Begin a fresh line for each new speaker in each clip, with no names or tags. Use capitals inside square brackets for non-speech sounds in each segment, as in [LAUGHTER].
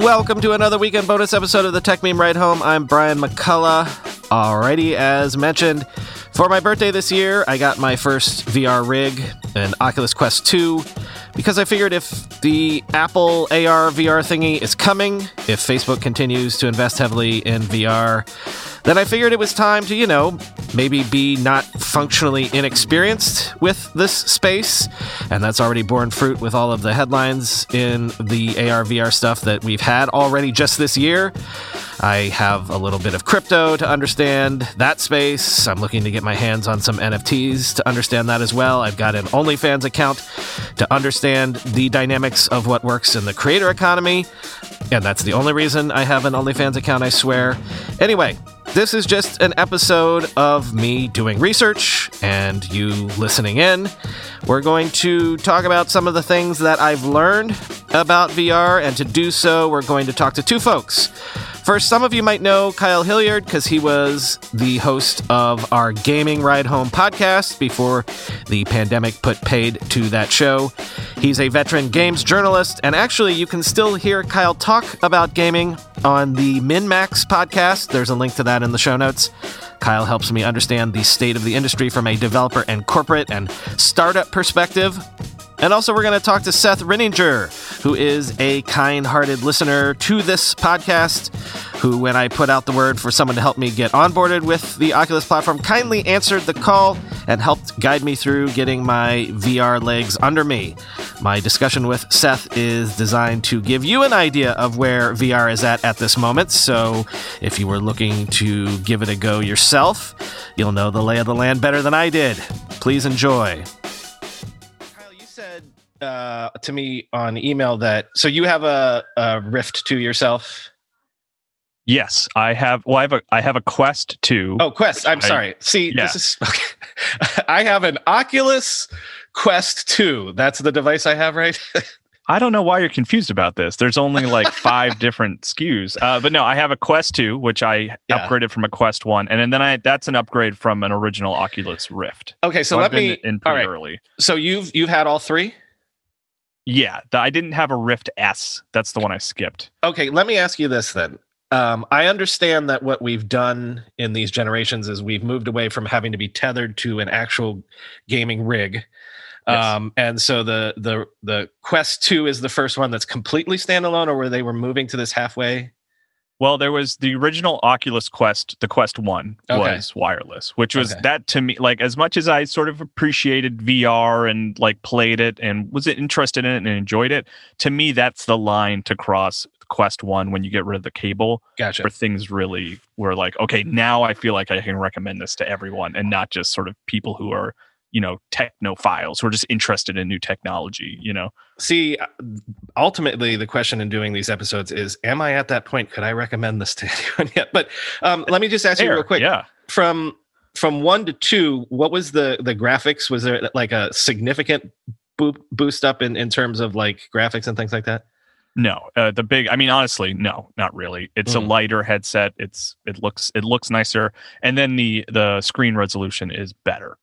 Welcome to another weekend bonus episode of the Techmeme Ride Home. I'm Brian McCullough. Alrighty, as mentioned, for my birthday this year, I got my first VR rig, an Oculus Quest 2, because I figured if the Apple AR VR thingy is coming, if Facebook continues to invest heavily in VR, then I figured it was time to, you know, maybe be not functionally inexperienced with this space. And that's already borne fruit with all of the headlines in the AR VR stuff that we've had already just this year. I have a little bit of crypto to understand that space. I'm looking to get my hands on some NFTs to understand that as well. I've got an OnlyFans account to understand the dynamics of what works in the creator economy. And that's the only reason I have an OnlyFans account, I swear. Anyway, this is just an episode of me doing research and you listening in. We're going to talk about some of the things that I've learned about VR, and to do so, we're going to talk to two folks. First, some of you might know Kyle Hilliard because he was the host of our Gaming Ride Home podcast before the pandemic put paid to that show. He's a veteran games journalist, and actually, you can still hear Kyle talk about gaming on the MinnMax podcast. There's a link to that in the show notes. Kyle helps me understand the state of the industry from a developer and corporate and startup perspective. And also, we're going to talk to Seth Rinninger, who is a kind hearted listener to this podcast, who, when I put out the word for someone to help me get onboarded with the Oculus platform, kindly answered the call and helped guide me through getting my VR legs under me. My discussion with Seth is designed to give you an idea of where VR is at at this moment. So, if you were looking to give it a go yourself, you'll know the lay of the land better than I did. Please enjoy uh, to me on email that so you have a, a Rift to yourself.
Yes, I have. Well, I have a I have a Quest two.
Oh, Quest. I'm I, sorry. See, yeah. this is. [LAUGHS] Okay. I have an Oculus Quest two. That's the device I have, right? [LAUGHS]
I don't know why you're confused about this. There's only like [LAUGHS] five different SKUs. Uh, but no, I have a Quest 2, which I yeah. upgraded from a Quest 1. And and then I that's an upgrade from an original Oculus Rift.
Okay, so, so let me in all right. early. So you've you've had all three?
Yeah, the, I didn't have a Rift S. That's the one I skipped.
Okay, let me ask you this then. Um, I understand that what we've done in these generations is we've moved away from having to be tethered to an actual gaming rig. Yes. Um, and so the the the Quest 2 is the first one that's completely standalone, or where they were moving to this halfway
well, there was the original Oculus Quest, the Quest 1 okay. was wireless, which was okay. that to me, like as much as I sort of appreciated VR and like played it and was interested in it and enjoyed it, to me, that's the line to cross Quest 1 when you get rid of the cable.
Gotcha.
Where things really were like, okay, now I feel like I can recommend this to everyone and not just sort of people who are you know technophiles who are just interested in new technology you know
see uh, ultimately the question in doing these episodes is am i at that point could i recommend this to [LAUGHS] anyone yet but um, let me just ask Fair, you real quick
yeah
from from one to two what was the the graphics was there like a significant bo- boost up in in terms of like graphics and things like that
no, uh, the big. I mean, honestly, no, not really. It's mm. a lighter headset. It's it looks it looks nicer, and then the the screen resolution is better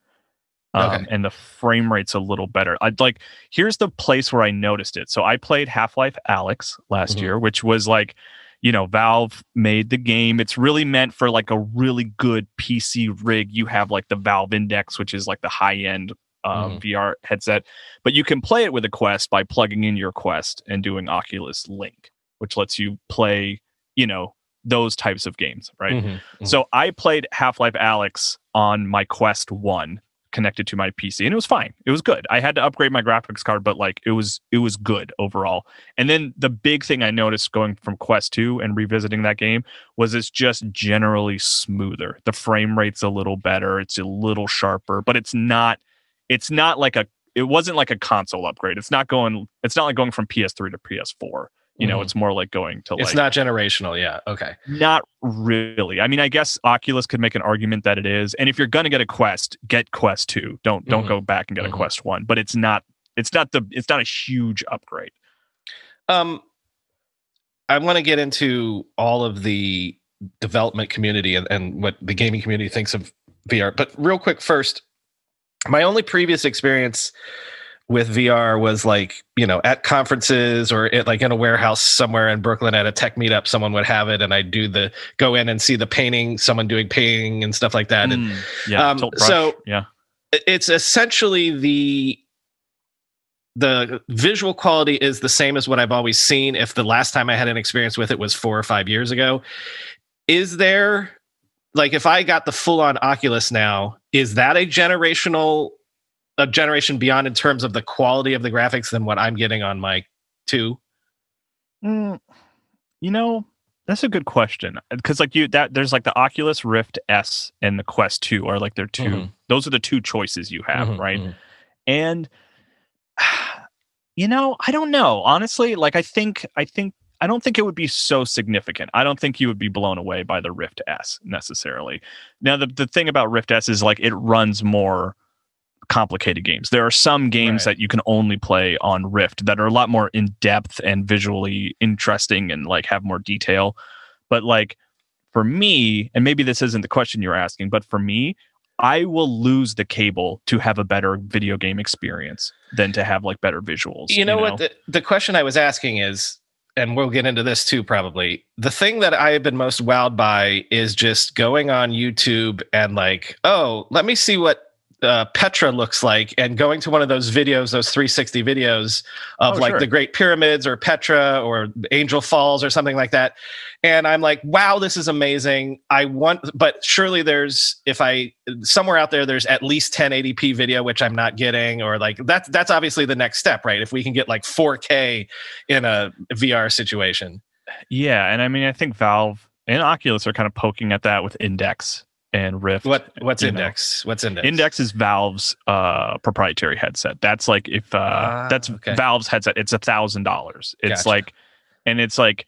um, okay. and the frame rate's a little better. I'd like here's the place where I noticed it. So I played Half Life Alyx last mm-hmm. year, which was like, you know, Valve made the game. It's really meant for like a really good PC rig. You have like the Valve Index, which is like the high end um, mm-hmm. VR headset, but you can play it with a Quest by plugging in your Quest and doing Oculus Link, which lets you play, you know, those types of games, right? Mm-hmm. mm-hmm. So I played Half Life Alyx on my Quest One connected to my PC and it was fine. It was good. I had to upgrade my graphics card, but like it was it was good overall. And then the big thing I noticed going from Quest 2 and revisiting that game was it's just generally smoother. The frame rate's a little better, it's a little sharper, but it's not it's not like a it wasn't like a console upgrade. It's not going it's not like going from PS3 to PS4. You know, mm-hmm. it's more like going to
It's not generational, yeah. Okay.
Not really. I mean, I guess Oculus could make an argument that it is. And if you're going to get a Quest, get Quest 2. Don't don't mm-hmm. go back and get mm-hmm. a Quest 1, but it's not it's not the it's not a huge upgrade.
Um I want to get into all of the development community and, and what the gaming community thinks of VR. But real quick first, my only previous experience with VR was like, you know, at conferences or it, like in a warehouse somewhere in Brooklyn at a tech meetup, someone would have it and I'd do the go in and see the painting, someone doing painting and stuff like that. And mm, yeah, um, so
yeah,
it's essentially the the visual quality is the same as what I've always seen. If the last time I had an experience with it was four or five years ago, is there like if I got the full on Oculus now, is that a generational a generation beyond in terms of the quality of the graphics than what I'm getting on my two?
Mm, you know, that's a good question because like you that there's like the Oculus Rift S and the Quest 2 are like their 2 mm-hmm. those are the two choices you have, mm-hmm, right? Mm-hmm. And you know, I don't know. Honestly, like I think I think I don't think it would be so significant. I don't think you would be blown away by the Rift S necessarily. Now the the thing about Rift S is like it runs more complicated games. There are some games right. that you can only play on Rift that are a lot more in depth and visually interesting and like have more detail. But like for me, and maybe this isn't the question you're asking, but for me, I will lose the cable to have a better video game experience than to have like better visuals.
You know, you know? what? The, the question I was asking is, and we'll get into this too, probably. The thing that I have been most wowed by is just going on YouTube and like, oh, let me see what uh, Petra looks like and going to one of those videos, those 360 videos of oh, like sure. the Great Pyramids or Petra or Angel Falls or something like that. And I'm like, wow, this is amazing. I want, but surely there's, if I, somewhere out there, there's at least 1080p video, which I'm not getting, or like that's, that's obviously the next step, right? If we can get like 4K in a VR situation.
Yeah. And I mean, I think Valve and Oculus are kind of poking at that with Index and Rift.
What what's Index? Know. What's Index?
Index is Valve's uh, proprietary headset. That's like if uh, ah, that's okay. Valve's headset. It's a thousand dollars. It's gotcha. like, and it's like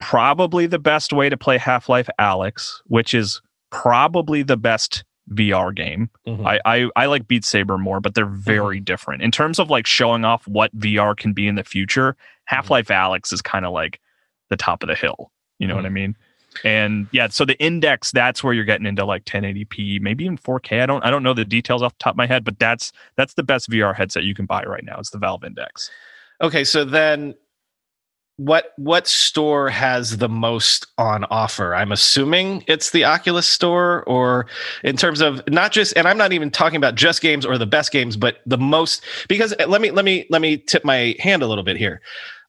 probably the best way to play Half Life Alyx, which is probably the best VR game. Mm-hmm. I, I, I like Beat Saber more, but they're very mm-hmm. different in terms of like showing off what VR can be in the future. Half Life mm-hmm. Alyx is kind of like the top of the hill. You know what I mm-hmm. mean? And yeah, so the index that's where you're getting into like 1080p, maybe even 4K. I don't I don't know the details off the top of my head, but that's that's the best VR headset you can buy right now. It's the Valve Index.
Okay, so then what what store has the most on offer i'm assuming it's the oculus store or in terms of not just and i'm not even talking about just games or the best games but the most because uh, let me let me let me tip my hand a little bit here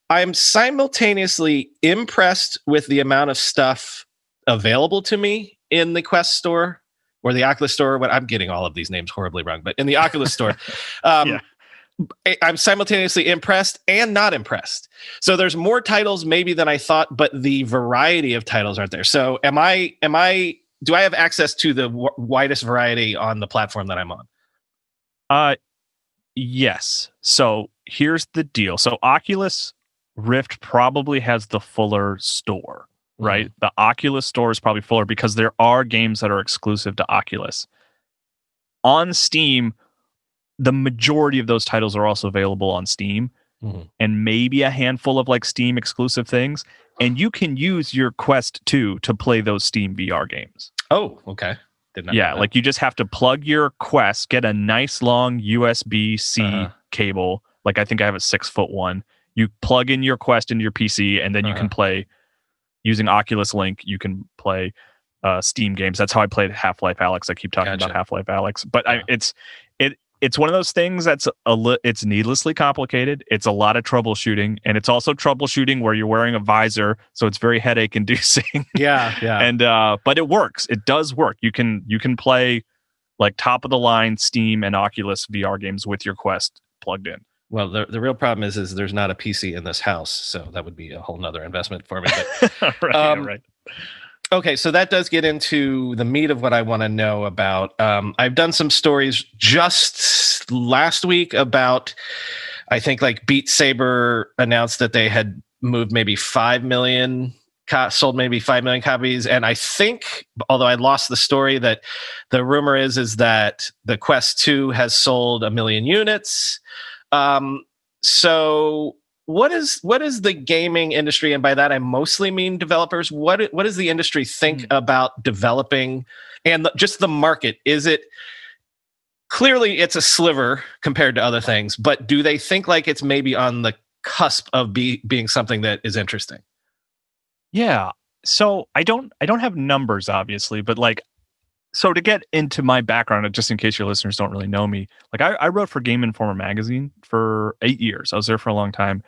I'm simultaneously impressed with the amount of stuff available to me in the Quest store or the Oculus store. What I'm getting all of these names horribly wrong, but in the Oculus store, [LAUGHS] um, yeah. I'm simultaneously impressed and not impressed. So there's more titles maybe than I thought, but the variety of titles aren't there. So am I? Am I? Do I have access to the w- widest variety on the platform that I'm on?
Uh, yes. So here's the deal. So Oculus Rift probably has the fuller store, right? Mm-hmm. The Oculus store is probably fuller because there are games that are exclusive to Oculus. On Steam, the majority of those titles are also available on Steam mm-hmm. and maybe a handful of like Steam exclusive things. And you can use your Quest 2 to play those Steam VR games.
Oh, okay.
Didn't I Yeah, like you just have to plug your Quest, get a nice long USB C uh-huh. cable. Like I think I have a six foot one you plug in your Quest into your PC, and then uh-huh. you can uh-huh. play using Oculus Link. You can play uh, Steam games. That's how I played Half Life Alyx. I keep talking gotcha. about Half Life Alyx, but yeah. I, it's it it's one of those things that's a li- it's needlessly complicated. It's a lot of troubleshooting, and it's also troubleshooting where you're wearing a visor, so it's very headache inducing. [LAUGHS]
Yeah, yeah.
and uh, but it works. It does work. You can you can play like top of the line Steam and Oculus VR games with your Quest plugged in.
Well, the, the real problem is is there's not a PC in this house, so that would be a whole nother investment for me.
But, [LAUGHS] right, um, right.
Okay, so that does get into the meat of what I want to know about. Um, I've done some stories just last week about, I think like Beat Saber announced that they had moved maybe five million sold maybe 5 million copies and i think although i lost the story that the rumor is is that the quest 2 has sold a million units um, so what is what is the gaming industry and by that i mostly mean developers what what does the industry think mm. about developing and the, just the market is it clearly it's a sliver compared to other things, but do they think like it's maybe on the cusp of be, being something that is interesting?
Yeah. So I don't I don't have numbers obviously, but like so to get into my background, uh, just in case your listeners don't really know me, like I, I wrote for Game Informer magazine for eight years. I was there for a long time.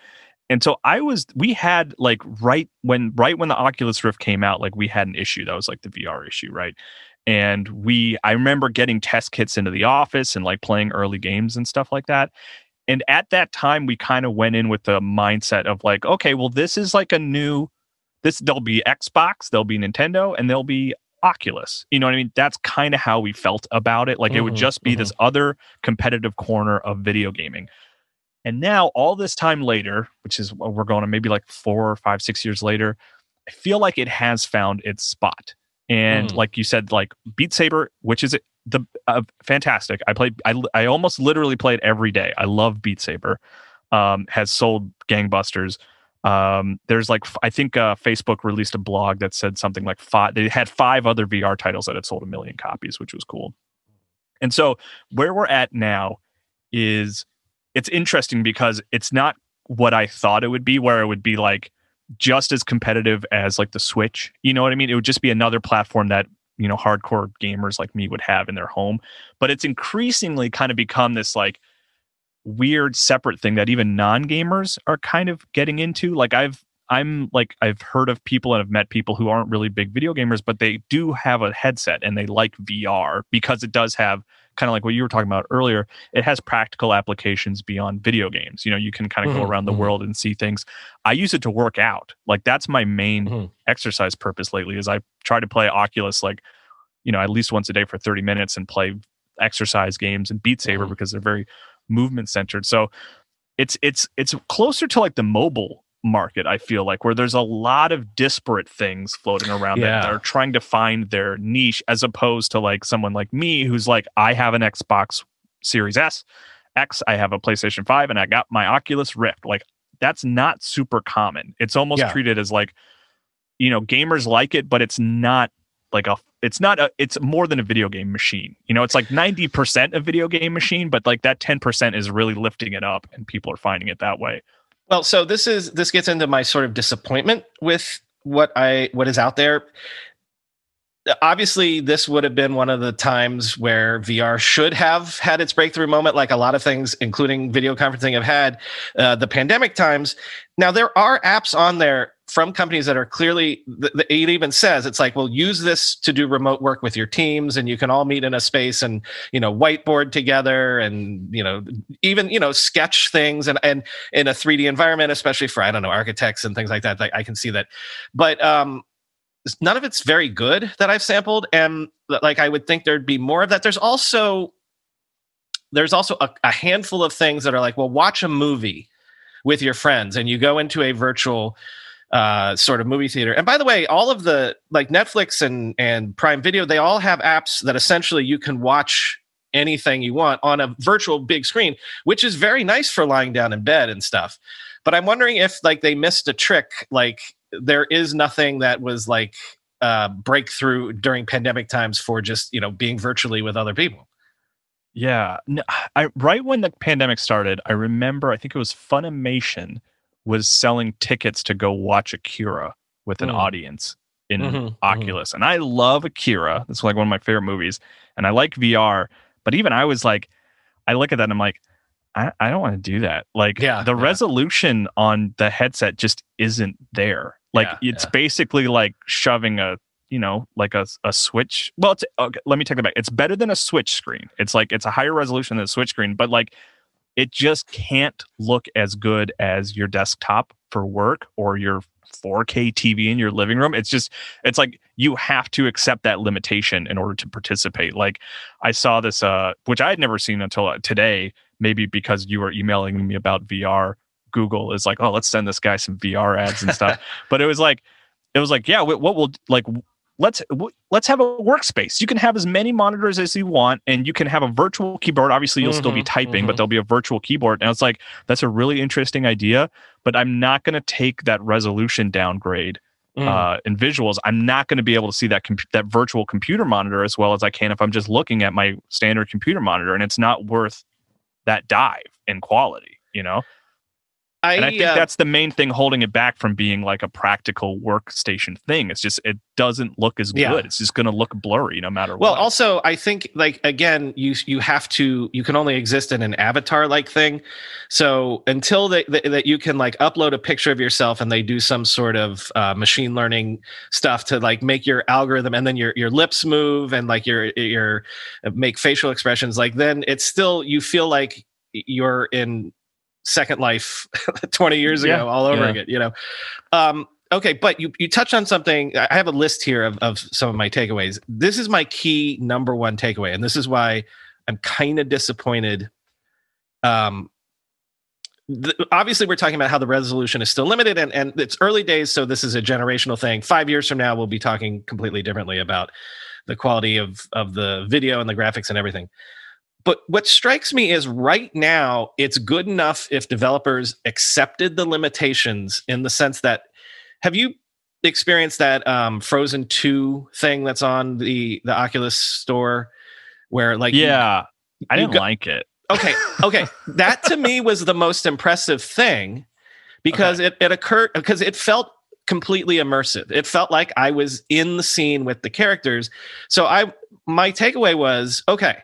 And so I was we had like right when right when the Oculus Rift came out, like we had an issue that was like the VR issue, right? And we I remember getting test kits into the office and like playing early games and stuff like that. And at that time we kind of went in with the mindset of like, okay, well, this is like a new this there'll be Xbox, there'll be Nintendo, and there'll be Oculus. You know what I mean? That's kind of how we felt about it. Like mm-hmm, it would mm-hmm, just be mm-hmm. this other competitive corner of video gaming. And now, all this time later, which is we're going to maybe like four or five, six years later, I feel like it has found its spot. And mm. like you said, like Beat Saber, which is the uh, fantastic. I played. I I almost literally played every day. I love Beat Saber. Um, has sold gangbusters um, there's like I think uh, Facebook released a blog that said something like five. They had five other VR titles that had sold a million copies, which was cool. And so where we're at now is it's interesting because it's not what I thought it would be, where it would be like just as competitive as like the Switch. You know what I mean? It would just be another platform that you know hardcore gamers like me would have in their home. But it's increasingly kind of become this like weird separate thing that even non-gamers are kind of getting into like i've i'm like i've heard of people and i've met people who aren't really big video gamers but they do have a headset and they like vr because it does have kind of like what you were talking about earlier it has practical applications beyond video games you know you can kind of mm-hmm, go around the mm-hmm. world and see things i use it to work out like that's my main mm-hmm. exercise purpose lately is i try to play oculus like you know at least once a day for 30 minutes and play exercise games and beat saber mm-hmm. because they're very movement centered. So it's it's it's closer to like the mobile market i feel like where there's a lot of disparate things floating around yeah. that are trying to find their niche as opposed to like someone like me who's like i have an xbox series s x i have a playstation 5 and i got my oculus rift like that's not super common it's almost yeah. treated as like you know gamers like it but it's not like a it's not a it's more than a video game machine. You know it's like 90% a video game machine but like that 10% is really lifting it up and people are finding it that way.
Well so this is this gets into my sort of disappointment with what i what is out there obviously this would have been one of the times where VR should have had its breakthrough moment, like a lot of things, including video conferencing, have had uh, the pandemic times. Now there are apps on there from companies that are clearly it even says it's like well use this to do remote work with your teams and you can all meet in a space and you know whiteboard together and you know even you know sketch things and and in a 3d environment especially for i don't know architects and things like that i can see that but um none of it's very good that I've sampled, and like I would think there'd be more of that. There's also there's also a, a handful of things that are like, well, watch a movie with your friends, and you go into a virtual uh, sort of movie theater. And by the way, all of the like Netflix and and Prime Video, they all have apps that essentially you can watch anything you want on a virtual big screen, which is very nice for lying down in bed and stuff. But I'm wondering if like they missed a trick, like there is nothing that was like uh, breakthrough during pandemic times for just you know being virtually with other people.
Yeah, I right when the pandemic started, I remember I think it was Funimation was selling tickets to go watch Akira with an mm. audience in mm-hmm, mm-hmm. Oculus, mm-hmm. and I love Akira. It's like one of my favorite movies, and I like VR. But even I was like, I look at that and I'm like, I, I don't want to do that. Like yeah, the yeah. resolution on the headset just isn't there. Like yeah, it's yeah. basically like shoving a you know like a, a switch. Well it's okay, let me take that back. It's better than a switch screen. It's like it's a higher resolution than a switch screen but like it just can't look as good as your desktop for work or your 4k tv in your living room. It's just it's like you have to accept that limitation in order to participate. Like i saw this uh which i had never seen until uh, today maybe because you were emailing me about vr Google is like, oh, let's send this guy some VR ads and stuff. [LAUGHS] but it was like, it was like, yeah, what, what will like let's let's have a workspace. You can have as many monitors as you want, and you can have a virtual keyboard. Obviously, you'll mm-hmm, still be mm-hmm, typing, mm-hmm. but there'll be a virtual keyboard. And it's like that's a really interesting idea, but I'm not going to take that resolution downgrade mm. uh, in visuals, I'm not going to be able to see that comp- that virtual computer monitor as well as I can if I'm just looking at my standard computer monitor, and it's not worth that dive in quality. You know. I, and I think uh, that's the main thing holding it back from being like a practical workstation thing. It's just it doesn't look as yeah. good. It's just going to look blurry no matter
well,
what.
Well, also I think like again, you you have to you can only exist in an avatar like thing. So until that that you can like upload a picture of yourself and they do some sort of uh, machine learning stuff to like make your algorithm and then your your lips move and like your your uh, make facial expressions like then it's still you feel like you're in Second Life [LAUGHS] 20 years ago yeah. all over yeah. again, you know. Um, okay, but you you touched on something. I have a list here of, of some of my takeaways. This is my key number one takeaway, and this is why I'm kind of disappointed. Um, the, obviously, we're talking about how the resolution is still limited, and and it's early days, so this is a generational thing. Five years from now, we'll be talking completely differently about the quality of of the video and the graphics and everything. But what strikes me is right now, it's good enough if developers accepted the limitations in the sense that have you experienced that um, Frozen 2 thing that's on the, the Oculus store where like
Yeah, you, I didn't go, like it.
Okay, okay. that to me [LAUGHS] was the most impressive thing because okay. it, it occurred because it felt completely immersive. It felt like I was in the scene with the characters. So I my takeaway was okay,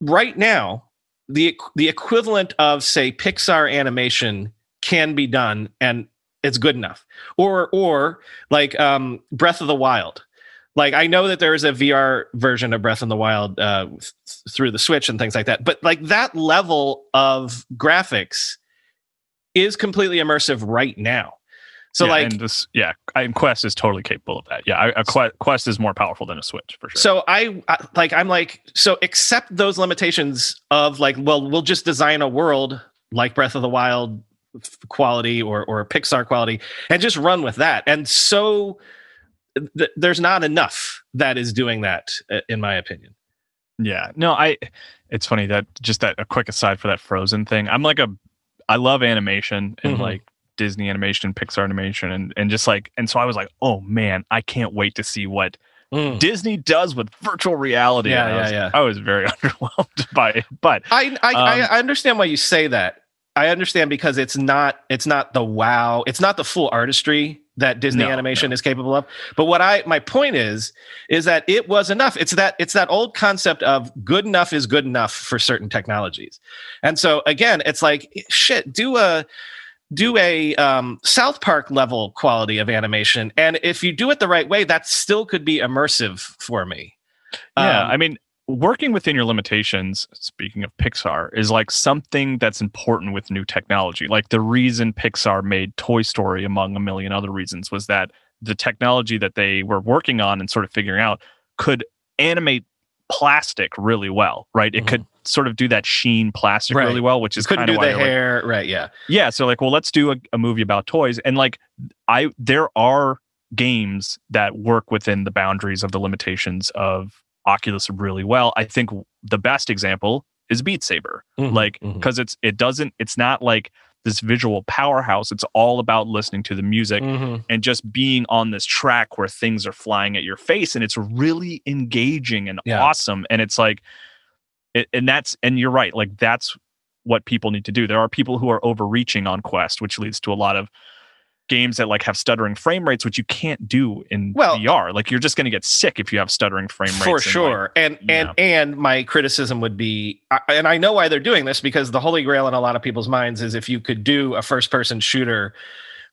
right now, the the equivalent of say Pixar animation can be done and it's good enough. Or or like um, Breath of the Wild. Like I know that there is a VR version of Breath of the Wild uh, th- through the Switch and things like that, but like that level of graphics is completely immersive right now. So
yeah,
like
and this, yeah, and Quest is totally capable of that. Yeah, a Quest is more powerful than a Switch for sure.
So I, I like I'm like so accept those limitations of like well we'll just design a world like Breath of the Wild quality or or Pixar quality and just run with that. And so th- there's not enough that is doing that in my opinion.
Yeah. No, I it's funny that just that a quick aside for that Frozen thing. I'm like a I love animation and mm-hmm. like Disney animation, Pixar animation, and and just like and so I was like, oh man, I can't wait to see what mm. Disney does with virtual reality.
Yeah,
yeah,
was,
yeah. I was very [LAUGHS] underwhelmed by it, but
I I, um, I understand why you say that. I understand because it's not it's not the wow, it's not the full artistry that Disney no, animation no. is capable of. But what I my point is is that it was enough. It's that it's that old concept of good enough is good enough for certain technologies. And so again, it's like shit, do a do a um, South Park level quality of animation, and if you do it the right way, that still could be immersive for me.
Yeah, um, I mean, working within your limitations. Speaking of Pixar, is like something that's important with new technology. Like the reason Pixar made Toy Story, among a million other reasons, was that the technology that they were working on and sort of figuring out could animate plastic really well, right? It mm-hmm. could sort of do that sheen plastic right. really well, which is
couldn't
do
the hair, like, right? Yeah,
yeah. So like, well, let's do a, a movie about toys, and like, I there are games that work within the boundaries of the limitations of Oculus really well. I think the best example is Beat Saber, mm-hmm, like because mm-hmm. it's it doesn't it's not like this visual powerhouse. It's all about listening to the music mm-hmm. and just being on this track where things are flying at your face, and it's really engaging and yeah. awesome. And it's like and that's and you're right like that's what people need to do. There are people who are overreaching on quest which leads to a lot of games that like have stuttering frame rates which you can't do in well, VR like you're just going to get sick if you have stuttering frame rates
for sure. Like, and and and my criticism would be and I know why they're doing this because the holy grail in a lot of people's minds is if you could do a first person shooter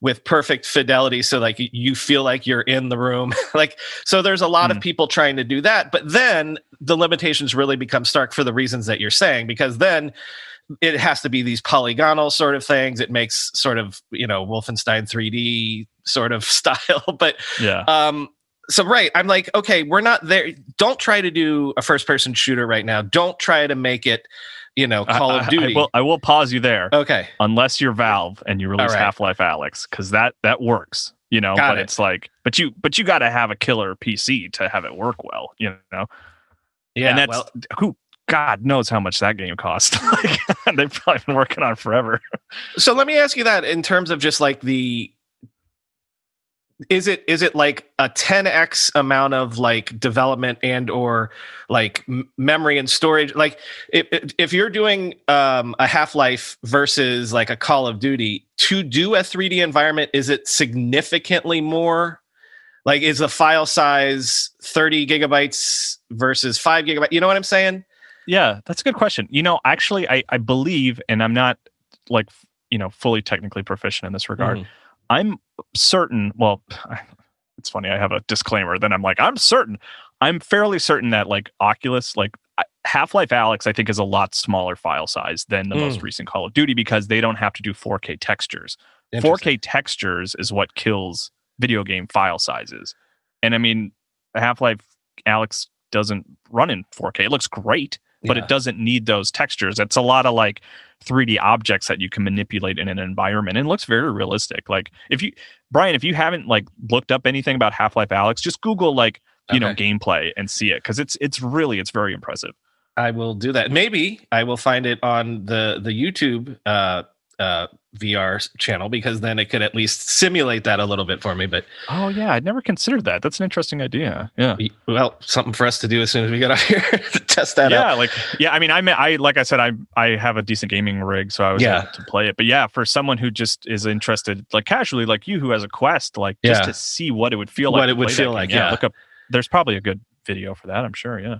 with perfect fidelity so like you feel like you're in the room. [LAUGHS] Like so there's a lot mm. of people trying to do that but then the limitations really become stark for the reasons that you're saying because then it has to be these polygonal sort of things. It makes sort of you know wolfenstein 3d sort of [LAUGHS] style but
yeah.
um so right i'm like okay we're not there. Don't try to do a first person shooter right now. Don't try to make it you know, Call I, of Duty.
I, I, will, I will pause you there.
Okay.
Unless you're Valve and you release right. Half Life Alyx, because that that works. You know, got but it. it's like, but you but you got to have a killer PC to have it work well. You know.
Yeah.
And that's well, who God knows how much that game cost. [LAUGHS] like, they've probably been working on forever.
so let me ask you that in terms of just like the is it is it like a 10x amount of like development and or like m- memory and storage? Like if, if you're doing um, a half-life versus like a call of duty to do a 3d environment is it significantly more? Like is the file size 30 gigabytes versus 5 gigabytes you know what i'm saying?
Yeah that's a good question. You know actually i i believe and i'm not like you know fully technically proficient in this regard mm-hmm I'm certain. Well, [LAUGHS] it's funny. I have a disclaimer. Then I'm like, I'm certain. I'm fairly certain that like Oculus, like Half Life Alyx, I think is a lot smaller file size than the mm. most recent Call of Duty because they don't have to do 4K textures. 4K textures is what kills video game file sizes. And I mean, Half Life Alyx doesn't run in 4K. It looks great, but yeah. it doesn't need those textures. It's a lot of like 3D objects that you can manipulate in an environment and looks very realistic. Like if you Brian, if you haven't like looked up anything about Half-Life Alyx, just Google like, you okay. know, gameplay and see it because it's it's really it's very impressive.
I will do that. Maybe I will find it on the the YouTube uh uh, VR channel because then it could at least simulate that a little bit for me. But
oh yeah, I'd never considered that. That's an interesting idea. Yeah.
Well, something for us to do as soon as we get out here [LAUGHS] to test that out.
yeah,
out.
like yeah. I mean, I mean, I like I said, I I have a decent gaming rig, so I was yeah. able to play it. But yeah, for someone who just is interested, like casually, like you, who has a Quest, like just yeah. to see what it would feel like,
what it would feel like. Yeah. yeah.
Look up. There's probably a good video for that. I'm sure. Yeah.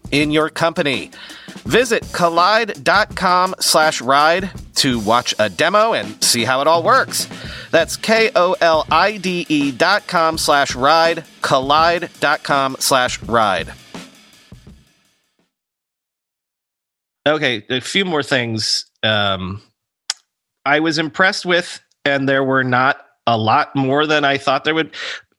in your company. Visit kolide.com slash ride to watch a demo and see how it all works. That's K-O-L-I-D-E dot com slash ride, kolide.com slash ride. Okay, a few more things um, I was impressed with, and there were not a lot more than I thought there would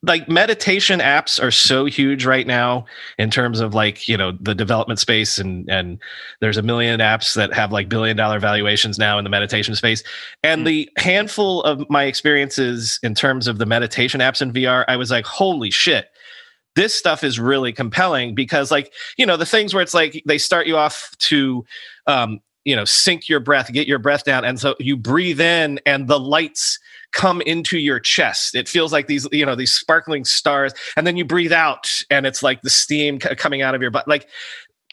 like meditation apps are so huge right now in terms of like you know the development space and and there's a million apps that have like billion dollar valuations now in the meditation space and mm. the handful of my experiences in terms of the meditation apps in VR I was like holy shit this stuff is really compelling because like you know the things where it's like they start you off to um you know sink your breath get your breath down and so you breathe in and the lights come into your chest. It feels like these, you know, these sparkling stars, and then you breathe out, and it's like the steam coming out of your butt. Like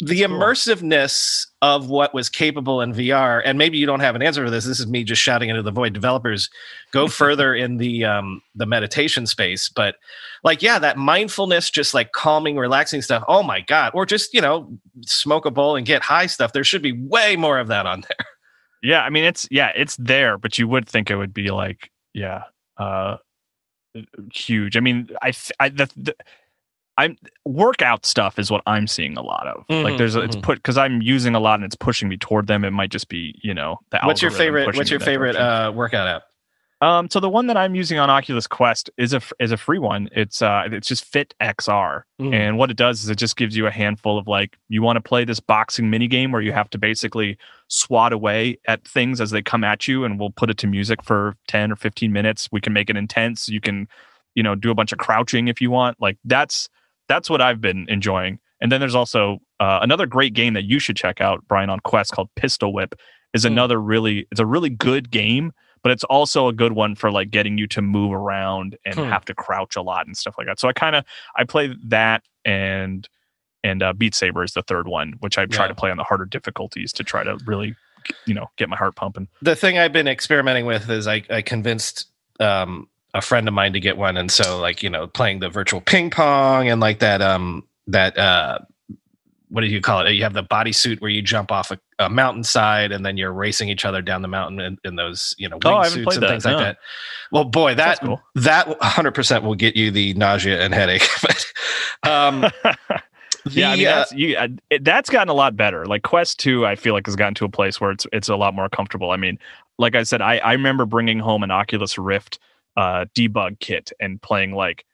the immersiveness of what was capable in VR, and maybe you don't have an answer for this. This is me just shouting into the void. Developers go [LAUGHS] further in the um, the meditation space, but like, yeah, that mindfulness, just like calming, relaxing stuff. Oh my god! Or just you know, smoke a bowl and get high stuff. There should be way more of that on there.
Yeah, I mean, it's yeah, it's there, but you would think it would be like yeah, uh, huge. I mean, I, I the, the I'm workout stuff is what I'm seeing a lot of. Mm-hmm, like there's a, it's mm-hmm. put because I'm using a lot and it's pushing me toward them. It might just be you know
the. What's your favorite? What's your favorite uh, workout app?
Um, so the one that I'm using on Oculus Quest is a is a free one. It's uh, it's just Fit XR, mm. and what it does is it just gives you a handful of like you want to play this boxing mini game where you have to basically swat away at things as they come at you, and we'll put it to music for ten or fifteen minutes. We can make it intense. You can, you know, do a bunch of crouching if you want. Like that's that's what I've been enjoying. And then there's also uh, another great game that you should check out, Brian, on Quest called Pistol Whip. Is mm. another really it's a really good game but it's also a good one for like getting you to move around and hmm. have to crouch a lot and stuff like that. So I kind of I play that and and uh, Beat Saber is the third one, which I try yeah. to play on the harder difficulties to try to really you know get my heart pumping.
The thing I've been experimenting with is I, I convinced um, a friend of mine to get one, and so like you know playing the virtual ping pong and like that um that uh what do you call it? You have the bodysuit where you jump off a, a, mountainside and then you're racing each other down the mountain in, in those, you know, wingsuits oh, and that. things no. like that. Well, boy, that cool. that 100% will get you the nausea and headache. [LAUGHS] but, um,
the, [LAUGHS] yeah, I mean, that's, you, uh, it, that's gotten a lot better. Like Quest 2, I feel like has gotten to a place where it's it's a lot more comfortable. I mean, like I said, I, I remember bringing home an Oculus Rift uh, debug kit and playing like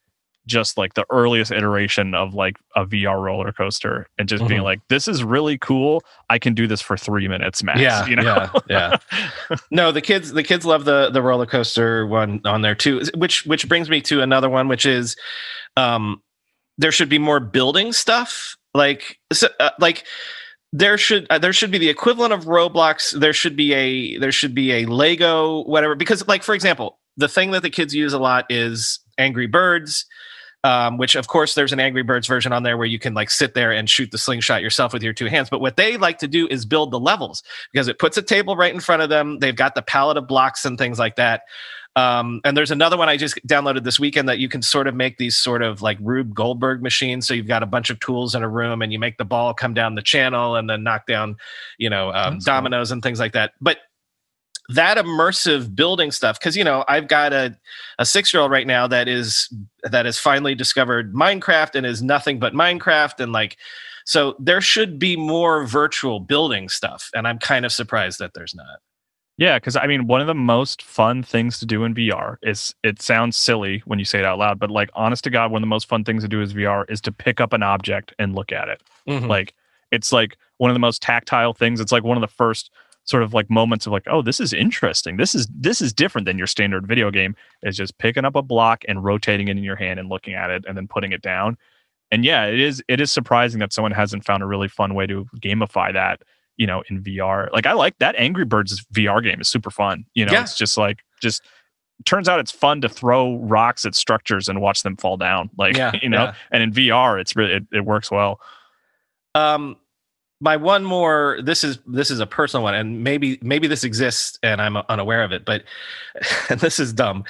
just like the earliest iteration of like a VR roller coaster and just mm-hmm. being like, this is really cool. I can do this for three minutes max.
Yeah. You know? Yeah. Yeah. [LAUGHS] no, the kids, the kids love the, the roller coaster one on there too, which, which brings me to another one, which is, um, there should be more building stuff. Like, so, uh, like, there should uh, there should be the equivalent of Roblox. There should be a there should be a Lego whatever because like for example, the thing that the kids use a lot is Angry Birds um, which of course there's an Angry Birds version on there where you can like sit there and shoot the slingshot yourself with your two hands. But what they like to do is build the levels because it puts a table right in front of them. They've got the palette of blocks and things like that. Um, and there's another one I just downloaded this weekend that you can sort of make these sort of like Rube Goldberg machines. So you've got a bunch of tools in a room and you make the ball come down the channel and then knock down, you know, um, dominoes cool. and things like that. But that immersive building stuff because you know i've got a, a six year old right now that is that has finally discovered minecraft and is nothing but minecraft and like so there should be more virtual building stuff and i'm kind of surprised that there's not.
Yeah because i mean one of the most fun things to do in vr is it sounds silly when you say it out loud but like honest to god one of the most fun things to do is vr is to pick up an object and look at it. Mm-hmm. like it's like one of the most tactile things. It's like one of the first sort of like moments of like oh this is interesting this is this is different than your standard video game is just picking up a block and rotating it in your hand and looking at it and then putting it down and yeah it is it is surprising that someone hasn't found a really fun way to gamify that you know in vr like i like that angry birds vr game is super fun you know yeah. it's just like just turns out it's fun to throw rocks at structures and watch them fall down like yeah, [LAUGHS] you know yeah. and in vr it's really it, it works well
um my one more this is this is a personal one and maybe maybe this exists and i'm unaware of it but [LAUGHS] and this is dumb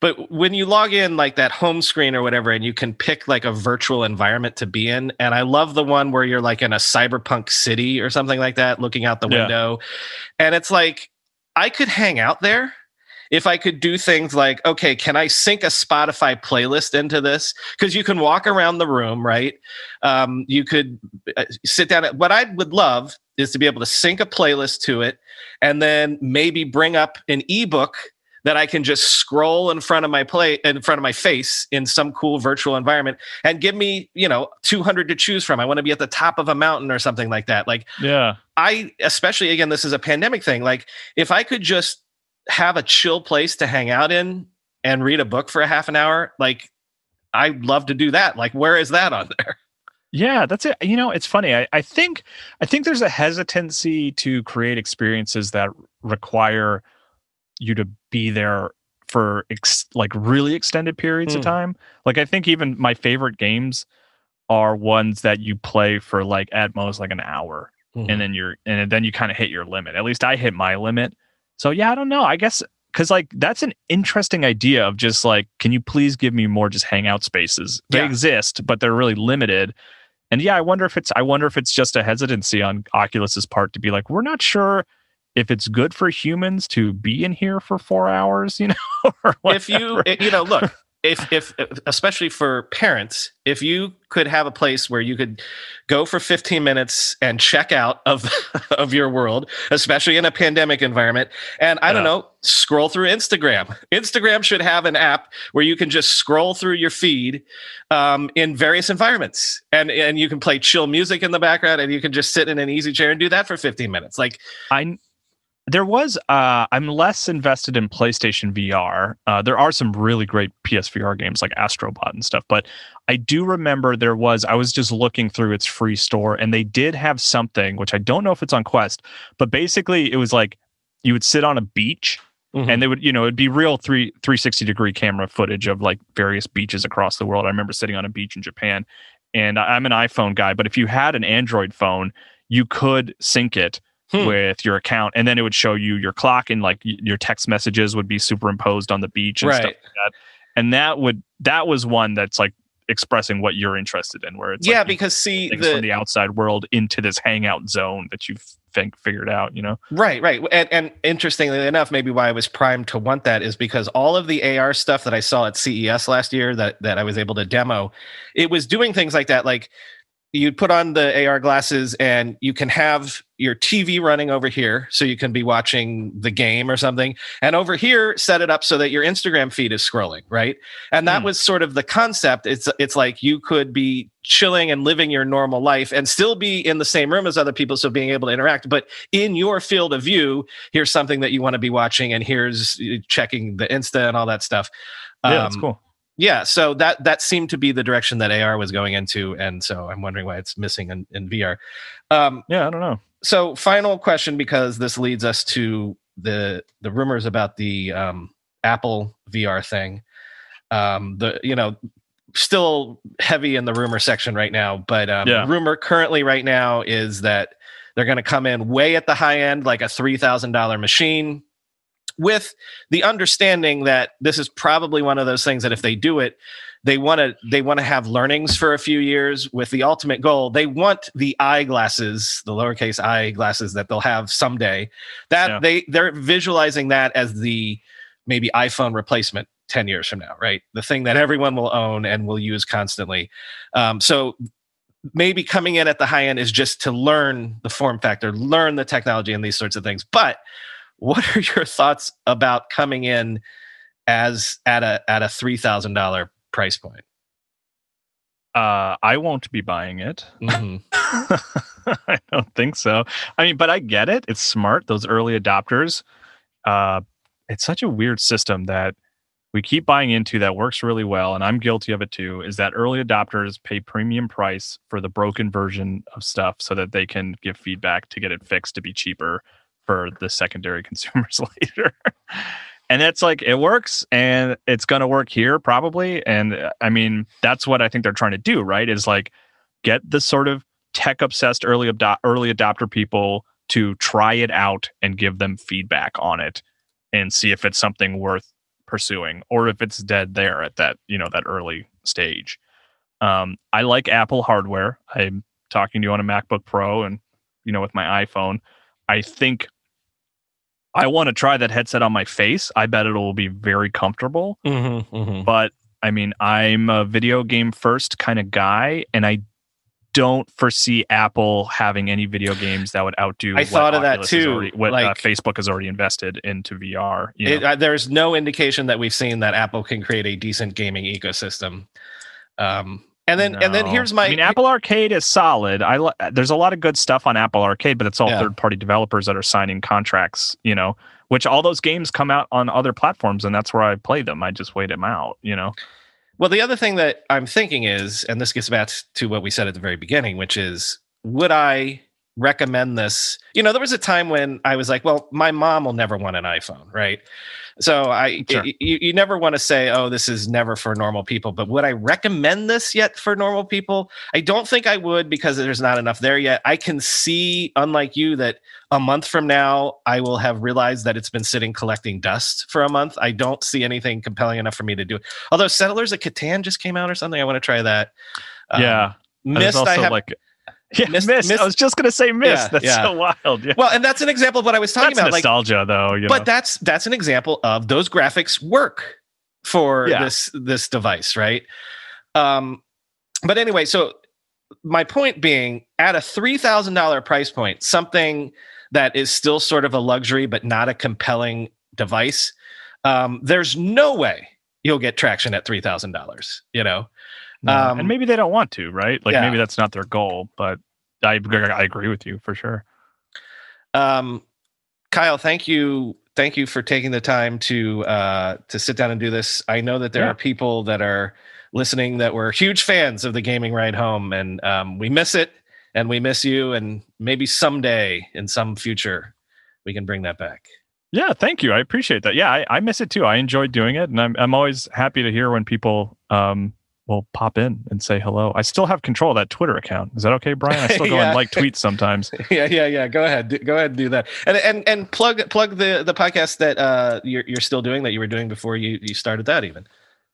but when you log in like that home screen or whatever and you can pick like a virtual environment to be in and i love the one where you're like in a cyberpunk city or something like that looking out the yeah. window and it's like i could hang out there if I could do things like, okay, can I sync a Spotify playlist into this? Because you can walk around the room, right? Um, you could uh, sit down. At, what I would love is to be able to sync a playlist to it and then maybe bring up an ebook that I can just scroll in front of my play in front of my face in some cool virtual environment and give me, you know, 200 to choose from. I want to be at the top of a mountain or something like that. Like,
yeah,
I, especially again, this is a pandemic thing. Like, if I could just have a chill place to hang out in and read a book for a half an hour, like I'd love to do that. Like, where is that on there? [LAUGHS]
Yeah, that's it. You know, it's funny. I, I think I think there's a hesitancy to create experiences that require you to be there for ex- like really extended periods mm. of hmm. time. Like I think even my favorite games are ones that you play for like at most like an hour mm. and hmm. then you're and then you kind of hit your limit. At least I hit my limit so yeah, I don't know. I guess because like that's an interesting idea of just like, can you please give me more just hangout spaces? They yeah. exist, but they're really limited. And yeah, I wonder if it's I wonder if it's just a hesitancy on Oculus's part to be like, we're not sure if it's good for humans to be in here for four hours, [LAUGHS] you know.
if you eh, you know, look, if if especially for parents if you could have a place where you could go for 15 minutes and check out of [LAUGHS] of your world especially in a pandemic environment and i yeah. don't know scroll through instagram instagram should have an app where you can just scroll through your feed um, in various environments and and you can play chill music in the background and you can just sit in an easy chair and do that for 15 minutes like
i there was uh, i'm less invested in playstation vr uh, there are some really great psvr games like astrobot and stuff but i do remember there was i was just looking through its free store and they did have something which i don't know if it's on quest but basically it was like you would sit on a beach mm-hmm. and they would you know it'd be real three 360 degree camera footage of like various beaches across the world i remember sitting on a beach in japan and i'm an iphone guy but if you had an android phone you could sync it hmm. with your account, and then it would show you your clock and like your text messages would be superimposed on the beach and right. stuff like that. And that would that was one that's like expressing what you're interested in, where it's
yeah,
like
because see
the, from the outside world into this hangout zone that you've think figured out, you know?
Right, right. And, and interestingly enough, maybe why I was primed to want that is because all of the AR stuff that I saw at CES last year that that I was able to demo, it was doing things like that. Like you put on the AR glasses and you can have your TV running over here so you can be watching the game or something. And over here, set it up so that your Instagram feed is scrolling, right? And that mm. was sort of the concept. It's it's like you could be chilling and living your normal life and still be in the same room as other people so being able to interact but in your field of view here's something that you want to be watching and here's uh, checking the insta and all that stuff
yeah um, that's cool
yeah so that that seemed to be the direction that ar was going into and so i'm wondering why it's missing in, in vr
um, yeah i don't know.
so final question because this leads us to the the rumors about the um, apple vr thing. Um, the you know still heavy in the rumor section right now but um, yeah. rumor currently right now is that they're going to come in way at the high end like a $3000 machine with the understanding that this is probably one of those things that if they do it they want to they want to have learnings for a few years with the ultimate goal. They want the eyeglasses the lowercase i glasses that they'll have someday. That yeah. they they're visualizing that as the maybe iphone replacement 10 years from now right? The thing that everyone will own and will use constantly. Um, so maybe coming in at the high end is just to learn the form factor learn the technology and these sorts of things. But what are your thoughts about coming in as at a at a three thousand dollar price point?
Uh, I won't be buying it. Mm-hmm. [LAUGHS] I don't think so. I mean, but I get it. It's smart. Those early adopters. Uh, it's such a weird system that we keep buying into that works really well, and I'm guilty of it too. Is that early adopters pay premium price for the broken version of stuff so that they can give feedback to get it fixed to be cheaper for the secondary [LAUGHS] consumers later. and it's like it works and it's going to work here probably. And uh, i mean that's what i think they're trying to do right is like get the sort of tech obsessed early ado- early adopter people to try it out and give them feedback on it and see if it's something worth pursuing or if it's dead there at that you know that early stage. Um, i like apple hardware. I'm talking to you on a macbook pro and you know with my iphone I think I want to try that headset on my face. I bet it will be very comfortable. Mm-hmm, mm-hmm. But I mean, I'm a video game first kind of guy, and I don't foresee Apple having any video games that would outdo.
I thought of that too.
Already, what uh, like, uh, Facebook has already invested into VR. You know?
it, uh, there's no indication that we've seen that Apple can create a decent gaming ecosystem. Um, and then no. and then here's my.
I mean, Apple Arcade is solid. I there's a lot of good stuff on Apple Arcade, but it's all yeah. third party developers that are signing contracts. You know, which all those games come out on other platforms, and that's where I play them. I just wait them out. You know.
Well, the other thing that I'm thinking is, and this gets back to what we said at the very beginning, which is, would I recommend this? You know, there was a time when I was like, well, my mom will never want an iPhone, right? So I, sure. it, you, you never want to say, oh, this is never for normal people. But would I recommend this yet for normal people? I don't think I would because there's not enough there yet. I can see, unlike you, that a month from now I will have realized that it's been sitting collecting dust for a month. I don't see anything compelling enough for me to do it. Although Settlers of Catan just came out or something, I want to try that.
Yeah. Um, Myst, I have, like Yeah, Myst, I was just gonna say Myst. Yeah, that's yeah. so wild.
Yeah. Well, and that's an example of what I was talking
that's
about.
Nostalgia, like, though.
but know? that's that's an example of those graphics work for this this device, right? Um, but anyway, so my point being, at a three thousand dollar price point, something that is still sort of a luxury but not a compelling device, um, there's no way you'll get traction at three thousand dollars. You know,
um, and maybe they don't want to, right? Like yeah. maybe that's not their goal, but I I agree with you for sure.
Um, Kyle, thank you, thank you for taking the time to uh, to sit down and do this. I know that there yeah. are people that are listening that were huge fans of the gaming ride home, and um, we miss it, and we miss you, and maybe someday in some future we can bring that back.
Yeah, thank you. I appreciate that. Yeah, I, I miss it too. I enjoyed doing it, and I'm I'm always happy to hear when people um, we'll pop in and say hello. I still have control of that Twitter account. Is that okay, Brian? I still go [LAUGHS] yeah. and like tweets sometimes. [LAUGHS]
yeah, yeah, yeah. Go ahead. Do, go ahead and do that. And and and plug plug the the podcast that uh you're you're still doing that you were doing before you you started that even.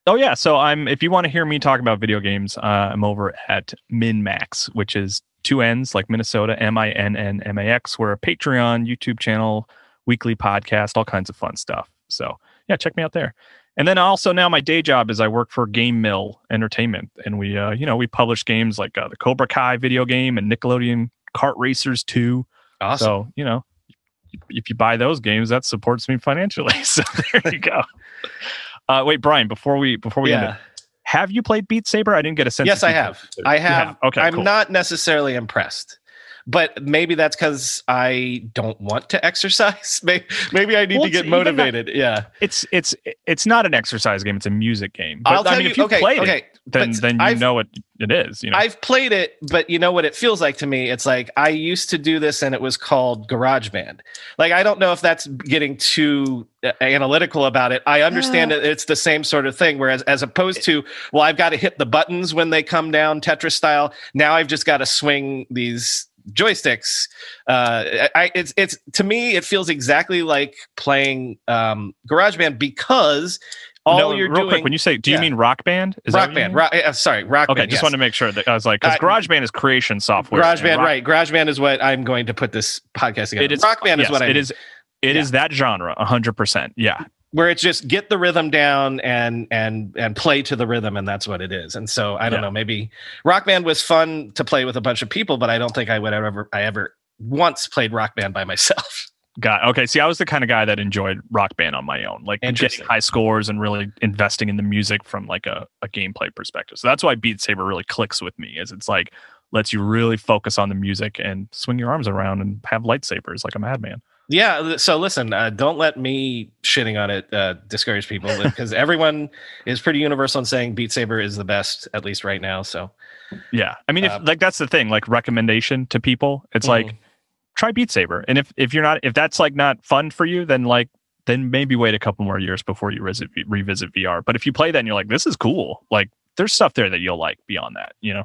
Oh yeah, so I'm. If you want to hear me talk about video games, uh, I'm over at MinnMax, which is two N's like Minnesota, M I N N M A X. We're a Patreon, YouTube channel, weekly podcast, all kinds of fun stuff. So yeah, check me out there. And then also now my day job is I work for GameMill Entertainment, and we uh, you know we publish games like uh, the Cobra Kai video game and Nickelodeon Kart Racers 2. Awesome. So you know if you buy those games, that supports me financially. [LAUGHS] So there you go. [LAUGHS] Uh, wait, Brian, before we before we yeah. end it, have you played Beat Saber? I didn't get a sense.
Yes, I have. I have. have. Okay, I'm cool. not necessarily impressed but maybe that's because I don't want to [LAUGHS] exercise. [LAUGHS] Maybe, maybe I need well, to get motivated. Not, yeah,
it's it's it's not an exercise game; it's a music game. But, I'll tell I mean, you, if you okay, played okay, it, then then you I've, know what it is. You know,
I've played it, but you know what it feels like to me. It's like I used to do this, and it was called GarageBand. Like I don't know if that's getting too uh, analytical about it. I understand that it's the same sort of thing. Whereas, as opposed to, well, I've got to hit the buttons when they come down Tetris style. Now I've just got to swing these joysticks. Uh, I, it's it's to me it feels exactly like playing um, GarageBand because all no, you're
real
doing.
Quick, when you say, do you mean Rock Band?
Is rock Band. Rock, uh, sorry, Rock
okay,
Band.
just
yes.
want to make sure that I was like, because uh, GarageBand is creation software.
GarageBand, rock, right? GarageBand is what I'm going to put this podcast together. It is, Rock Band yes, is what I.
It mean. is. It yeah. is that genre, hundred percent. Yeah
where it's just get the rhythm down and and and play to the rhythm and that's what it is. And so i don't yeah. know maybe rock band was fun to play with a bunch of people but i don't think i would ever i ever once played rock band by myself. [LAUGHS]
Got okay see i was the kind of guy that enjoyed rock band on my own like getting high scores and really investing in the music from like a, a gameplay perspective. So that's why beat saber really clicks with me is it's like lets you really focus on the music and swing your arms around and have lightsabers like a madman
yeah. So listen, uh, don't let me shitting on it uh, discourage people [LAUGHS] because everyone is pretty universal in saying Beat Saber is the best, at least right now. So,
yeah. I mean, if uh, like that's the thing, like recommendation to people, it's mm-hmm. like try Beat Saber, and if if you're not if that's like not fun for you, then like then maybe wait a couple more years before you revisit, revisit VR. But if you play that and you're like, this is cool, like there's stuff there that you'll like beyond that, you know.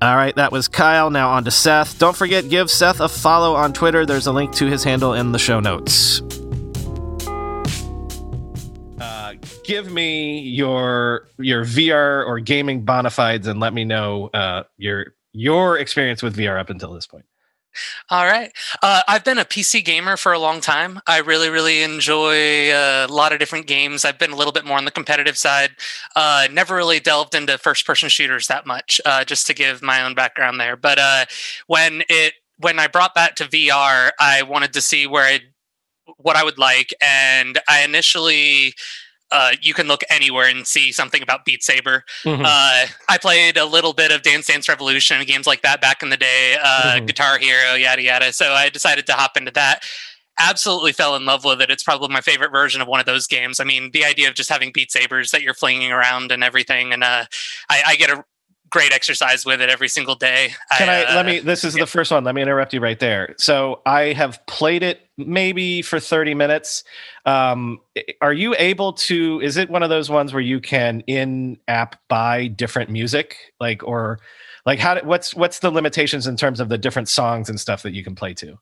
All right, that was Kyle. Now on to Seth. Don't forget, give Seth a follow on Twitter. There's a link to his handle in the show notes. Uh, give me your your VR or gaming bona fides and let me know uh, your your experience with VR up until this point.
All right. Uh, I've been a PC gamer for a long time. I really, really enjoy uh, a lot of different games. I've been a little bit more on the competitive side. Uh, never really delved into first person shooters that much, uh, just to give my own background there. But uh, when it when I brought that to VR, I wanted to see where I what I would like, and I initially uh, you can look anywhere and see something about Beat Saber. Mm-hmm. Uh, I played a little bit of Dance Dance Revolution games like that back in the day, uh, mm-hmm. Guitar Hero, yada yada. So I decided to hop into that. Absolutely fell in love with it. It's probably my favorite version of one of those games. I mean, the idea of just having Beat Sabers that you're flinging around and everything, and uh, I, I get a great exercise with it every single day.
Can I, uh, let me? This is yeah. the first one. Let me interrupt you right there. So I have played it maybe for 30 minutes. Um, are you able to? Is it one of those ones where you can in-app buy different music, like or like how? What's what's the limitations in terms of the different songs and stuff that you can play to?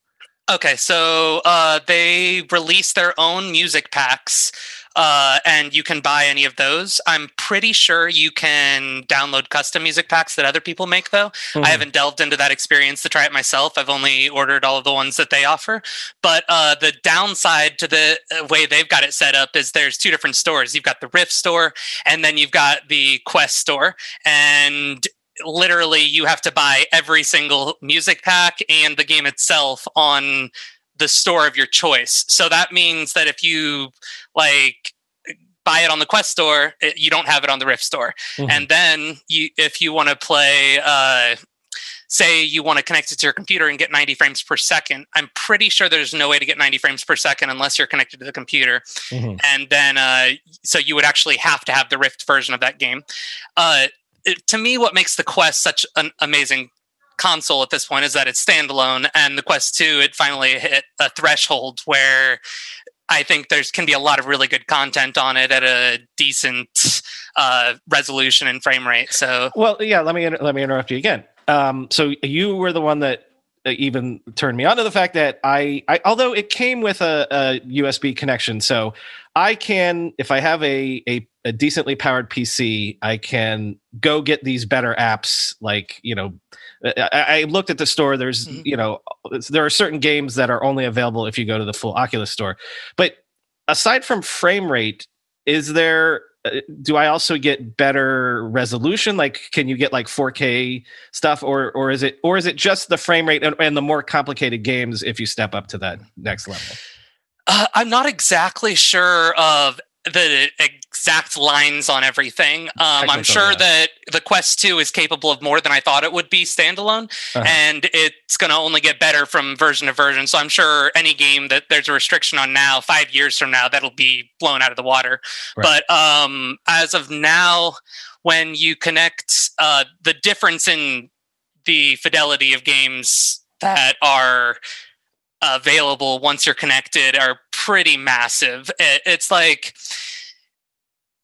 Okay, so uh, they release their own music packs uh, and you can buy any of those. I'm pretty sure you can download custom music packs that other people make, though. Mm-hmm. I haven't delved into that experience to try it myself. I've only ordered all of the ones that they offer. But uh, the downside to the uh, way they've got it set up is there's two different stores. You've got the Rift store, and then you've got the Quest store, and literally you have to buy every single music pack and the game itself on the store of your choice. So that means that if you like buy it on the Quest store, it, you don't have it on the Rift store. Mm-hmm. And then you, if you want to play, uh, say you want to connect it to your computer and get 90 frames per second, I'm pretty sure there's no way to get 90 frames per second unless you're connected to the computer. Mm-hmm. And then, uh, so you would actually have to have the Rift version of that game. Uh, it, to me, what makes the Quest such an amazing console at this point is that it's standalone and the quest 2 it finally hit a threshold where i think there's can be a lot of really good content on it at a decent uh, resolution and frame rate so
well yeah let me let me interrupt you again um, so you were the one that even turned me on to the fact that I, I although it came with a, a, USB connection, so I can, if I have a, a, a decently powered PC, I can go get these better apps. Like you know, I, I looked at the store. There's mm-hmm. you know, there are certain games that are only available if you go to the full Oculus store. But aside from frame rate, is there uh, do I also get better resolution? Like, can you get like 4K stuff, or or is it or is it just the frame rate and, and the more complicated games if you step up to that next level?
Uh, I'm not exactly sure of the exact lines on everything. Um, I'm sure that the Quest 2 is capable of more than I thought it would be standalone, uh-huh. and it's going to only get better from version to version. So I'm sure any game that there's a restriction on now, five years from now, that'll be blown out of the water. Right. But um, as of now, when you connect uh, the difference in the fidelity of games that are available once you're connected are pretty massive. it's like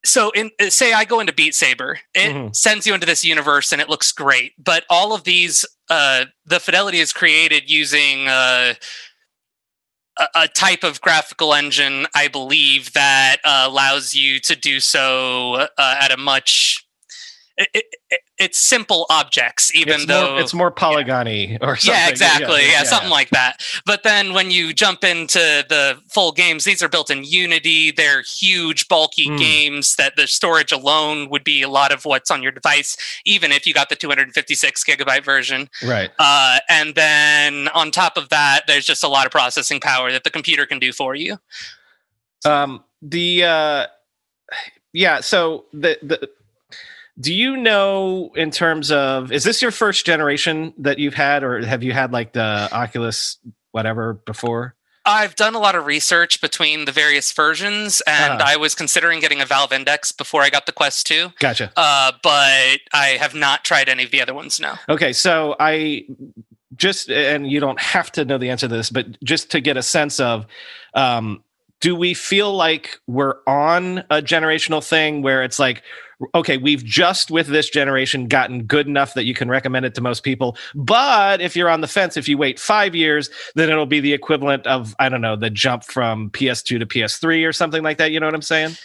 so in uh, say I go into Beat Saber, it mm-hmm. sends you into this universe and it looks great. But all of these uh the fidelity is created using uh a, a type of graphical engine, I believe, that uh, allows you to do so uh, at a much it, it, it's simple objects, even
it's
though
more, it's more polygony
yeah.
or something.
Yeah, exactly. Yeah, yeah, yeah something like that. But then when you jump into the full games, these are built in Unity. They're huge, bulky mm. games that the storage alone would be a lot of what's on your device, even if you got the 256 gigabyte version.
Right.
Uh, and then on top of that, there's just a lot of processing power that the computer can do for you.
Um, the uh, yeah, so the the do you know in terms of is this your first generation that you've had, or have you had like the Oculus whatever before?
I've done a lot of research between the various versions, and uh-huh. I was considering getting a Valve Index before I got the Quest 2.
Gotcha.
Uh, but I have not tried any of the other ones now.
Okay, so I just, and you don't have to know the answer to this, but just to get a sense of, um, do we feel like we're on a generational thing where it's like okay we've just with this generation gotten good enough that you can recommend it to most people but if you're on the fence if you wait five years then it'll be the equivalent of i don't know the jump from ps2 to ps3 or something like that you know what i'm saying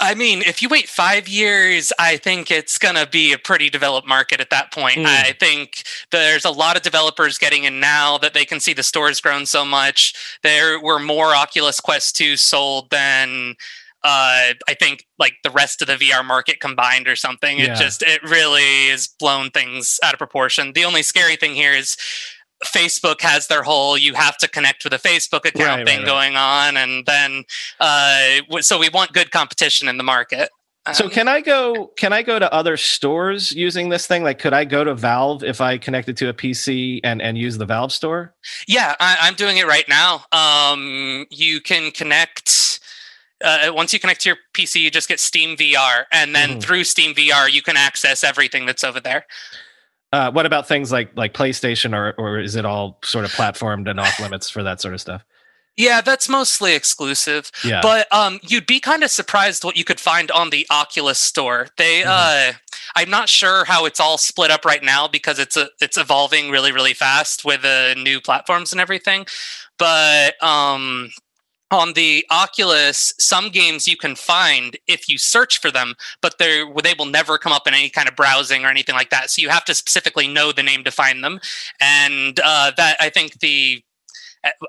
I mean, if you wait five years, I think it's going to be a pretty developed market at that point. Mm. I think there's a lot of developers getting in now that they can see the store's grown so much. There were more Oculus Quest 2 sold than uh, I think like the rest of the VR market combined or something. Yeah. It just, it really is blown things out of proportion. The only scary thing here is Facebook has their whole you have to connect with a Facebook account right, thing right, right. going on, and then uh, so we want good competition in the market.
so um, can I go? Can I go to other stores using this thing? Like, could I go to Valve if I connected to a PC and and use the Valve store?
Yeah, I, am doing it right now. Um, you can connect uh, once you connect to your PC, you just get Steam VR, and then mm-hmm. through Steam VR, you can access everything that's over there.
Uh, what about things like like PlayStation, or or is it all sort of platformed and off limits for that sort of stuff? [LAUGHS]
Yeah, that's mostly exclusive. Yeah. But um, you'd be kind of surprised what you could find on the Oculus store. They, mm-hmm. uh, I'm not sure how it's all split up right now because it's a, it's evolving really, really fast with the uh, new platforms and everything. But um, on the Oculus, some games you can find if you search for them, but they they will never come up in any kind of browsing or anything like that. So you have to specifically know the name to find them, and uh, that I think the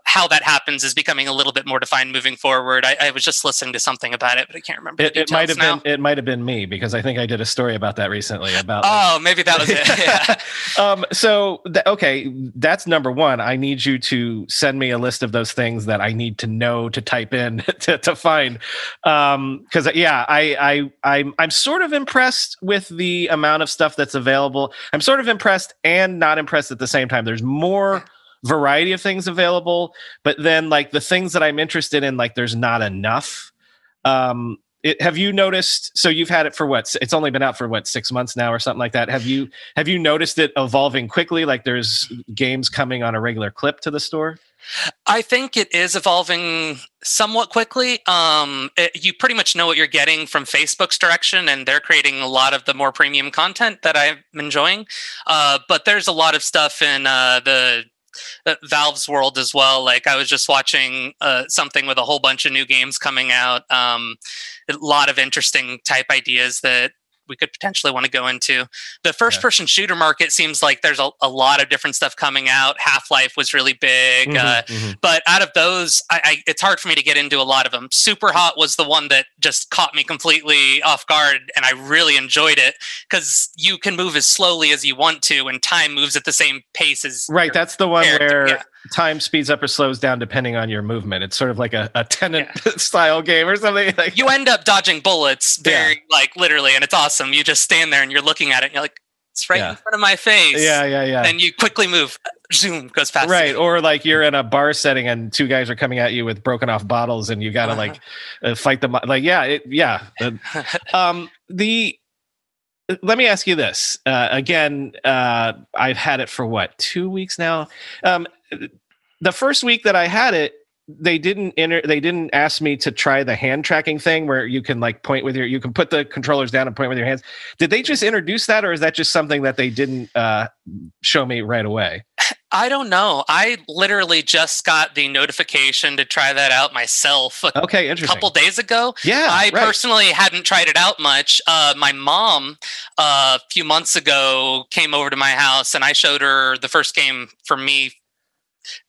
how that happens is becoming a little bit more defined moving forward. I, I was just listening to something about it, but I can't remember.
It, it might have now. been it might have been me because I think I did a story about that recently. About
oh, like, maybe that was it. [LAUGHS] Yeah.
um, so th- okay, that's number one. I need you to send me a list of those things that I need to know to type in [LAUGHS] to, to find. Because um, yeah, I I I'm I'm sort of impressed with the amount of stuff that's available. I'm sort of impressed and not impressed at the same time. There's more variety of things available but then like the things that i'm interested in like there's not enough um it, have you noticed so you've had it for what it's only been out for what six months now or something like that have you have you noticed it evolving quickly like there's games coming on a regular clip to the store
I think it is evolving somewhat quickly. Um, it, you pretty much know what you're getting from Facebook's direction, and they're creating a lot of the more premium content that I'm enjoying. Uh, but there's a lot of stuff in uh, the Valve's world as well. Like I was just watching uh, something with a whole bunch of new games coming out. Um, a lot of interesting type ideas that we could potentially want to go into. The first person shooter market seems like there's a, a, lot of different stuff coming out. Half Life was really big, mm-hmm, uh, mm-hmm. but out of those, I, I, it's hard for me to get into a lot of them. Superhot was the one that just caught me completely off guard, and I really enjoyed it because you can move as slowly as you want to, and time moves at the same pace as
right. That's the one where. Yeah time speeds up or slows down depending on your movement. It's sort of like a, a Tenet yeah. [LAUGHS] style game or something. [LAUGHS] Like
you end up dodging bullets very yeah. like literally, and it's awesome. You just stand there and you're looking at it and you're like, it's right yeah. in front of my face.
Yeah, yeah, yeah.
And you quickly move. Zoom goes past.
Right, or like you're in a bar setting and two guys are coming at you with broken off bottles, and you got to uh-huh. like [LAUGHS] uh, fight them. Like, yeah, it, yeah. um, the let me ask you this uh, again. Uh, I've had it for what two weeks now. Um, the first week that I had it, they didn't enter they didn't ask me to try the hand tracking thing where you can like point with your you can put the controllers down and point with your hands. Did they just introduce that or is that just something that they didn't uh, show me right away?
I don't know. I literally just got the notification to try that out myself
a okay interesting.
couple days ago.
Yeah
i right. personally hadn't tried it out much. Uh, my mom uh, a few months ago came over to my house and i showed her the first game for me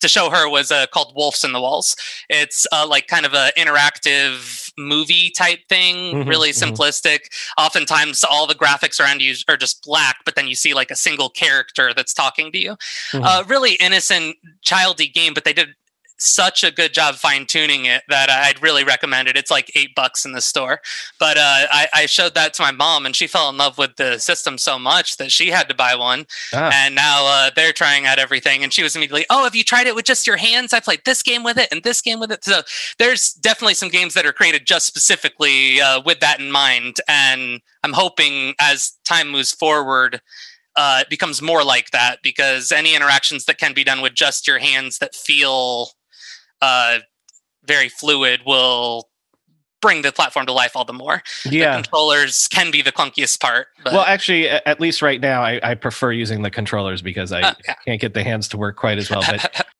to show her was uh, called Wolves in the Walls. It's uh, like kind of an interactive movie type thing, mm-hmm, really mm-hmm. simplistic. Oftentimes, all the graphics around you are just black, but then you see like a single character that's talking to you. Mm-hmm. Uh, really innocent, childy game, but they did such a good job fine tuning it that I'd really recommend it. It's like eight bucks in the store. But uh, I, I, showed that to my mom, and she fell in love with the system so much that she had to buy one. Ah. And now uh, they're trying out everything. And she was immediately, "Oh, have you tried it with just your hands? I played this game with it and this game with it." So there's definitely some games that are created just specifically uh, with that in mind. And I'm hoping as time moves forward. Uh, it becomes more like that because any interactions that can be done with just your hands that feel uh, very fluid will bring the platform to life all the more.
Yeah,
the controllers can be the clunkiest part.
But... Well, actually, at least right now, I, I prefer using the controllers because I uh, yeah. can't get the hands to work quite as well. But [LAUGHS]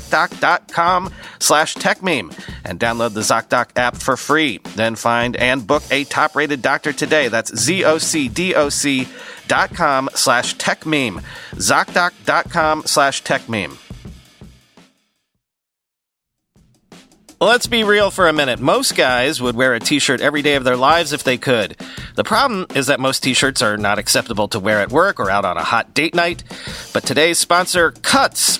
ZocDoc.com slash TechMeme and download the ZocDoc app for free. Then find and book a top rated doctor today. That's Z-O-C-D-O-C dot com slash techmeme. ZocDoc.com slash techmeme. Let's be real for a minute. Most guys would wear a t-shirt every day of their lives if they could. The problem is that most t-shirts are not acceptable to wear at work or out on a hot date night. But today's sponsor, Cuts,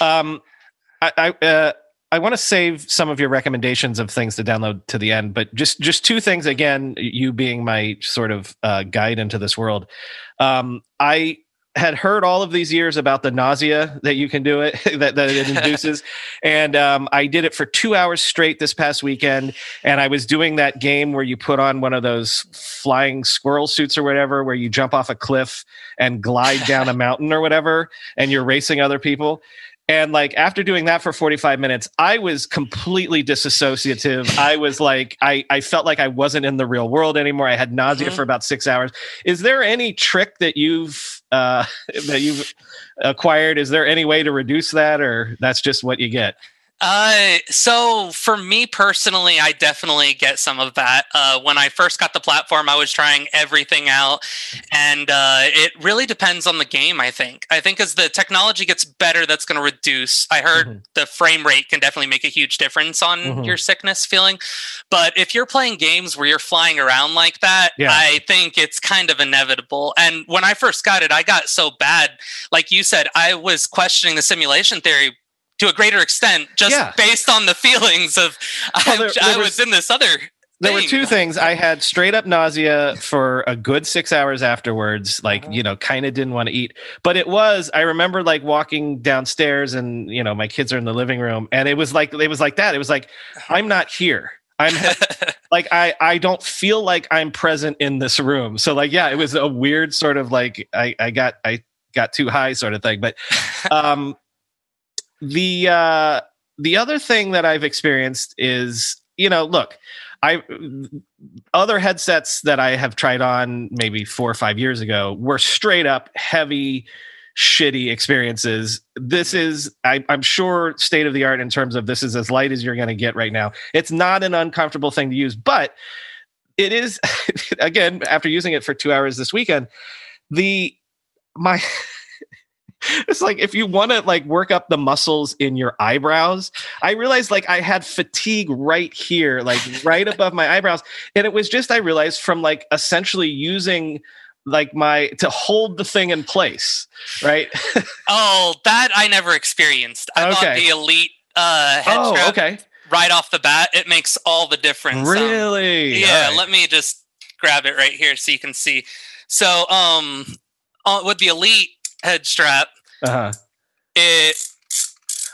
Um, I, I, uh, I want to save some of your recommendations of things to download to the end, but just just two things. Again, you being my sort of uh, guide into this world, um, I had heard all of these years about the nausea that you can do it [LAUGHS] that, that it induces [LAUGHS] and um, i did it for two hours straight this past weekend and i was doing that game where you put on one of those flying squirrel suits or whatever where you jump off a cliff and glide down a mountain or whatever and you're racing other people and like after doing that for 45 minutes, I was completely disassociative. I was like, I, I felt like I wasn't in the real world anymore. I had nausea mm-hmm. for about six hours. Is there any trick that you've uh, [LAUGHS] that you've acquired? Is there any way to reduce that, or that's just what you get?
Uh, so for me personally, I definitely get some of that. Uh, when I first got the platform, I was trying everything out, and uh, it really depends on the game. I think. I think as the technology gets better, that's going to reduce. I heard mm-hmm. the frame rate can definitely make a huge difference on mm-hmm. your sickness feeling, but if you're playing games where you're flying around like that, yeah. I think it's kind of inevitable. And when I first got it, I got so bad, like you said, I was questioning the simulation theory to a greater extent just yeah. based on the feelings of well, there, I, there I was, was, in this other
there were two things. I had straight up nausea for a good six hours afterwards like uh-huh. you know kind of didn't want to eat. But it was i remember like walking downstairs and you know my kids are in the living room and it was like it was like that. It was like uh-huh. i'm not here. I'm [LAUGHS] like i i don't feel like i'm present in this room. So like yeah it was a weird sort of like i i got i got too high sort of thing. But [LAUGHS] um the uh, the other thing that I've experienced is, you know, look, I other headsets that I have tried on maybe four or five years ago were straight up heavy, shitty experiences. This is, I, am sure, state of the art in terms of this is as light as you're going to get right now. It's not an uncomfortable thing to use, but it is. [LAUGHS] Again, after using it for two hours this weekend, the my [LAUGHS] [LAUGHS] it's like if you want to like work up the muscles in your eyebrows i realized like i had fatigue right here like right above my eyebrows. And it was just i realized from like essentially using like my to hold the thing in place right? [LAUGHS]
Oh that i never experienced. I okay. bought the elite uh head oh, strap okay. right off the bat. It makes all the difference
um, really?
um, yeah right. let me just grab it right here so you can see. So um uh, with the elite head strap uh-huh. it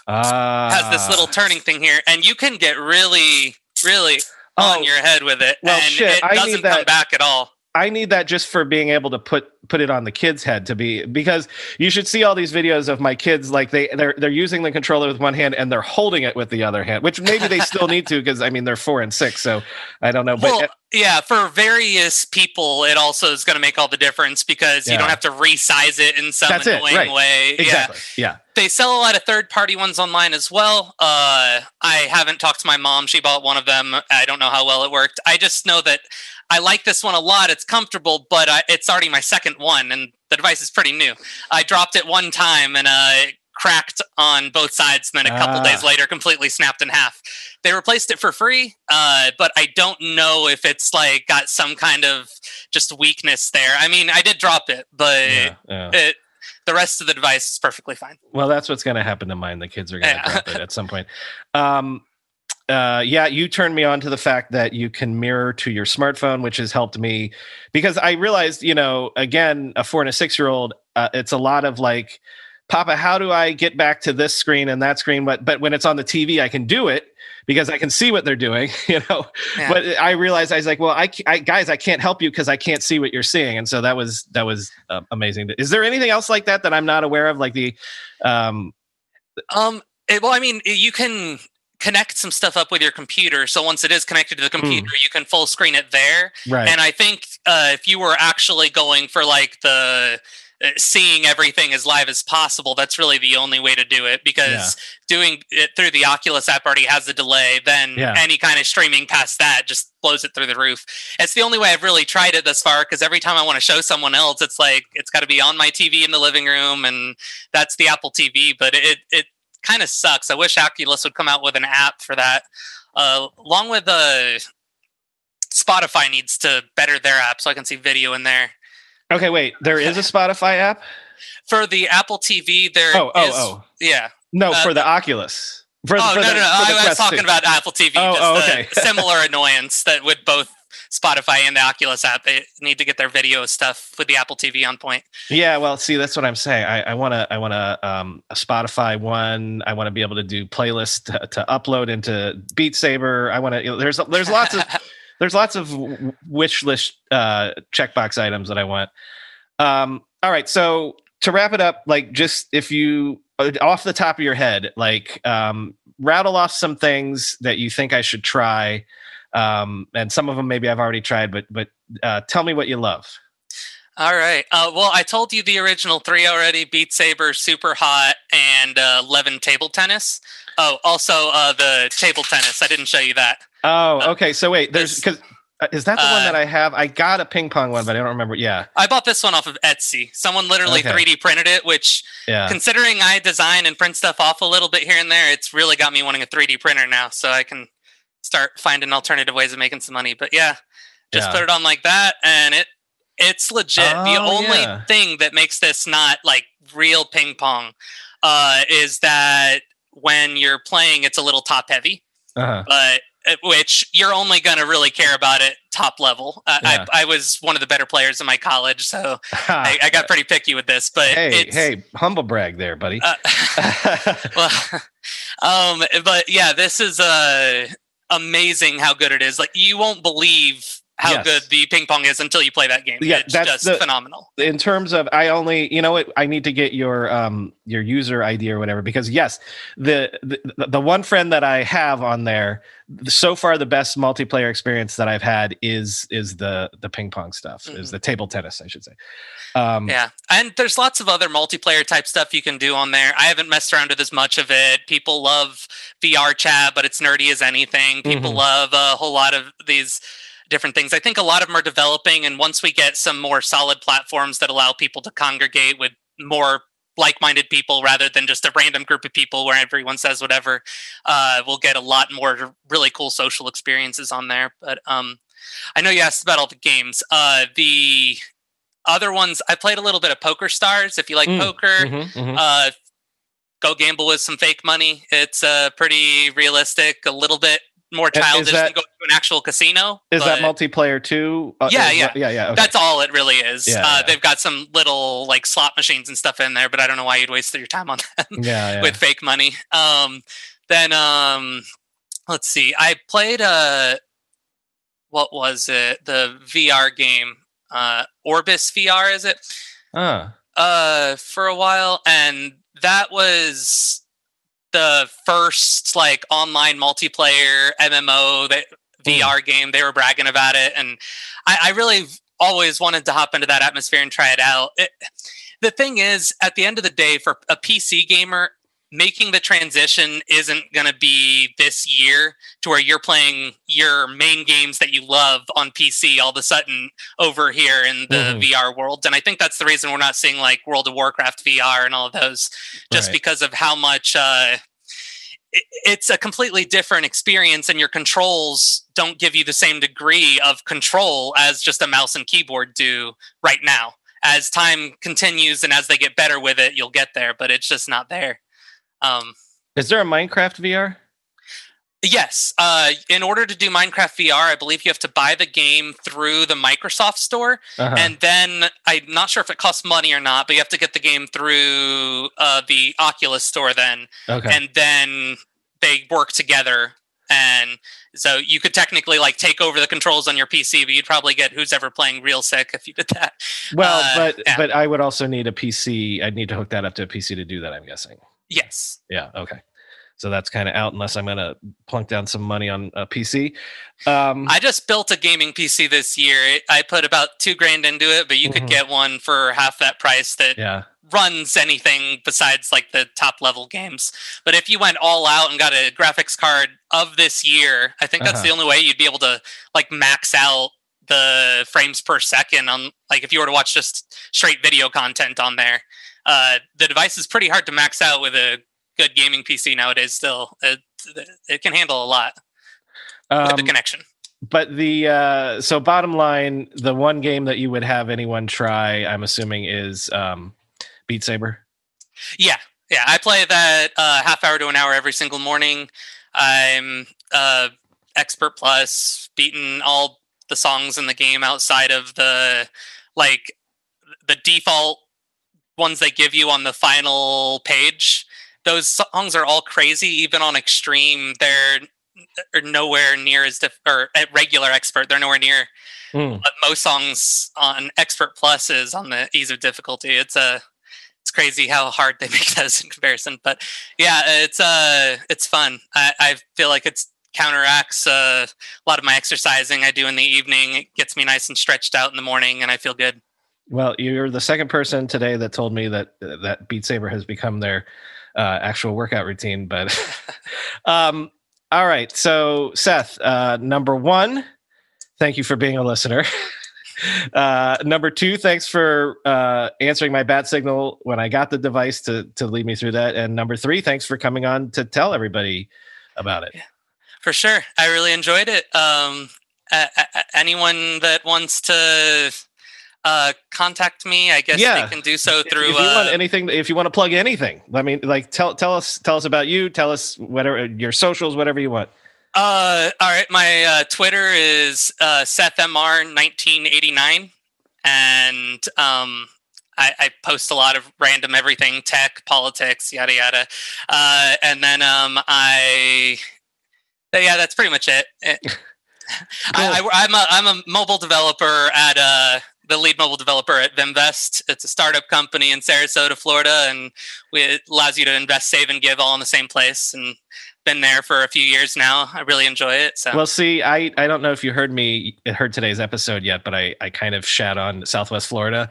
uh, has this little turning thing here, and you can get really, really oh, on your head with it, well, and shit, it doesn't come back at all.
I need that just for being able to put put it on the kid's head to be because you should see all these videos of my kids like they they're they're using the controller with one hand and they're holding it with the other hand, which maybe they still need to because I mean they're four and six, so I don't know. But
well, yeah, for various people, it also is going to make all the difference because yeah. you don't have to resize it in some That's annoying right. way.
Exactly. Yeah.
yeah. They sell a lot of third party ones online as well. Uh, I haven't talked to my mom. She bought one of them. I don't know how well it worked. I just know that I like this one a lot. It's comfortable, but I, it's already my second one, and the device is pretty new. I dropped it one time and uh, it cracked on both sides, and then a couple ah. days later, completely snapped in half. They replaced it for free, uh, but I don't know if it's like got some kind of just weakness there. I mean, I did drop it, but yeah, yeah. it the rest of the device is perfectly fine.
Well, that's what's going to happen to mine. The kids are going to yeah. drop it at some [LAUGHS] point. Um, uh, yeah, you turned me on to the fact that you can mirror to your smartphone, which has helped me because I realized, you know, again, a four and a six year old, uh, it's a lot of like, Papa, how do I get back to this screen and that screen? But but when it's on the TV, I can do it because I can see what they're doing, [LAUGHS] you know. Yeah. But I realized I was like, well, I, I guys, I can't help you because I can't see what you're seeing, and so that was that was uh, amazing. Is there anything else like that that I'm not aware of, like the, um,
um, well, I mean, you can connect some stuff up with your computer. So once it is connected to the hmm. computer, mm. you can full screen it there.
Right.
And I think uh, if you were actually going for like the uh, seeing everything as live as possible, that's really the only way to do it because yeah. doing it through the Oculus app already has a delay. Then yeah. any kind of streaming past that just blows it through the roof. It's the only way I've really tried it thus far because every time I want to show someone else, it's like it's got to be on my TV in the living room, and that's the Apple TV. But it it kind of sucks. I wish Oculus would come out with an app for that. Uh, along with uh, Spotify needs to better their app so I can see video in there.
Okay, wait. There is a [LAUGHS] Spotify app
for the Apple TV. There.
Oh, oh, oh.
Yeah.
No, uh, for the Oculus. For,
oh
for
no,
the,
no, no! I was talking about Apple TV.
Oh, oh okay. [LAUGHS]
similar annoyance that with both Spotify and the Oculus app. They need to get their video stuff with the Apple TV on point.
Yeah, well, see, that's what I'm saying. I want to, I want to, um, a Spotify one. I want to be able to do playlists to, to upload into Beat Saber. I want to. You know, there's there's [LAUGHS] lots of there's lots of wish list uh, checkbox items that I want. Um, all right, so to wrap it up, like just if you uh, off the top of your head, like um, rattle off some things that you think I should try um, and some of them maybe I've already tried, but but uh, tell me what you love.
All right. Uh, well, I told you the original three already: Beat Saber, Superhot, and uh, Eleven Table Tennis. Oh, also uh, the table tennis. I didn't show you that.
Oh, uh, okay. So wait, there's because uh, is that the uh, one that I have? I got a ping pong one, but I don't remember. Yeah,
I bought this one off of Etsy. Someone literally okay. 3D printed it, which, yeah. considering I design and print stuff off a little bit here and there, it's really got me wanting a 3D printer now. So I can start finding alternative ways of making some money. But yeah, just yeah. put it on like that, and it it's legit. Oh, the only yeah. thing that makes this not like real ping pong uh, is that when you're playing, it's a little top heavy, uh-huh. but uh, which you're only going to really care about it top level. Uh, yeah. I, I, was one of the better players in my college, so [LAUGHS] I, I, got pretty picky with this. But
hey, hey, humble brag there, buddy. Uh, [LAUGHS]
well, [LAUGHS] um, but yeah, this is a uh, amazing how good it is. Like you won't believe how yes. good the ping pong is until you play that game. Yeah, it's that's just the, phenomenal.
In terms of, I only, you know what, I need to get your um your user ID or whatever because yes, the the, the one friend that I have on there, so far the best multiplayer experience that I've had is is the the ping pong stuff, mm-hmm. is the table tennis, I should say.
Um, yeah, and there's lots of other multiplayer type stuff you can do on there. I haven't messed around with as much of it. People love VR chat, but it's nerdy as anything. People mm-hmm. love a whole lot of these different things. I think a lot of them are developing, and once we get some more solid platforms that allow people to congregate with more like-minded people rather than just a random group of people where everyone says whatever, uh, we'll get a lot more really cool social experiences on there. But um, I know you asked about all the games. Uh, the other ones, I played a little bit of Poker Stars. If you like mm, poker, mm-hmm, mm-hmm. Uh, go gamble with some fake money. It's uh, pretty realistic, a little bit more childish that, than going to an actual casino.
Is that multiplayer too?
Uh, yeah, yeah,
yeah, yeah. Okay.
That's all it really is. Yeah, uh, yeah. They've got some little like slot machines and stuff in there, but I don't know why you'd waste your time on them [LAUGHS] yeah, [LAUGHS] yeah. with fake money. Um, then um, let's see. I played a uh, what was it? The VR game uh, Orbus VR, is it?
Uh.
Uh, for a while, and that was the first like online multiplayer MMO that mm. VR game. They were bragging about it, and I, I really always wanted to hop into that atmosphere and try it out. It, the thing is, at the end of the day, for a PC gamer, making the transition isn't going to be this year to where you're playing your main games that you love on PC all of a sudden over here in the mm-hmm. VR world. And I think that's the reason we're not seeing like World of Warcraft VR and all of those, just right. because of how much uh, it's a completely different experience and your controls don't give you the same degree of control as just a mouse and keyboard do right now as time continues and as they get better with it you'll get there but it's just not there um,
is there a minecraft vr
Yes. Uh, in order to do Minecraft VR, I believe you have to buy the game through the Microsoft Store, uh-huh. and then I'm not sure if it costs money or not, but you have to get the game through uh, the Oculus Store then, okay. and then they work together. And so you could technically like take over the controls on your PC, but you'd probably get who's ever playing real sick if you did that.
Well, uh, but yeah. but I would also need a PC. I'd need to hook that up to a PC to do that. I'm guessing.
Yes.
Yeah. Okay so that's kind of out unless I'm going to plunk down some money on a PC. Um,
I just built a gaming PC this year. I put about two grand into it, but you mm-hmm. could get one for half that price that yeah. runs anything besides like the top level games. But if you went all out and got a graphics card of this year, I think that's uh-huh. the only way you'd be able to like max out the frames per second on like if you were to watch just straight video content on there. Uh, the device is pretty hard to max out with a good gaming PC nowadays. Still, it, it can handle a lot um, with the um, connection.
But the uh, so bottom line, the one game that you would have anyone try, I'm assuming, is um, Beat Saber.
Yeah, yeah, I play that uh, half hour to an hour every single morning. I'm uh, expert plus, beaten all the songs in the game outside of the like the default ones they give you on the final page those songs are all crazy. Even on extreme, they're are nowhere near as diff- or at regular expert. They're nowhere near mm. most songs on expert plus is on the ease of difficulty. It's a it's crazy how hard they [LAUGHS] make those in comparison. But yeah, it's uh it's fun. I, I feel like it's counteracts uh, a lot of my exercising I do in the evening. It gets me nice and stretched out in the morning, and I feel good.
Well, you're the second person today that told me that that Beat Saber has become their uh, actual workout routine. But [LAUGHS] um, all right, so Seth, uh, number one, thank you for being a listener. [LAUGHS] Uh, number two, thanks for uh, answering my bat signal when I got the device to to lead me through that. And number three, thanks for coming on to tell everybody about it.
For sure, I really enjoyed it. Um, anyone that wants to uh, contact me, I guess yeah. they can do so through.
If you uh, want anything, if you want to plug anything, I mean, like tell tell us tell us about you. Tell us whatever your socials, whatever you want.
Uh, all right. My uh, Twitter is uh, SethMR1989, and um, I, I, post a lot of random everything, tech, politics, yada yada. Uh, and then um, I, yeah, that's pretty much it. it [LAUGHS] I, am a I'm a mobile developer at uh the lead mobile developer at Vimvest. It's a startup company in Sarasota, Florida, and we, it allows you to invest, save, and give all in the same place. And been there for a few years now. I really enjoy it. So
well, see, I I don't know if you heard me heard today's episode yet, but I I kind of shat on Southwest Florida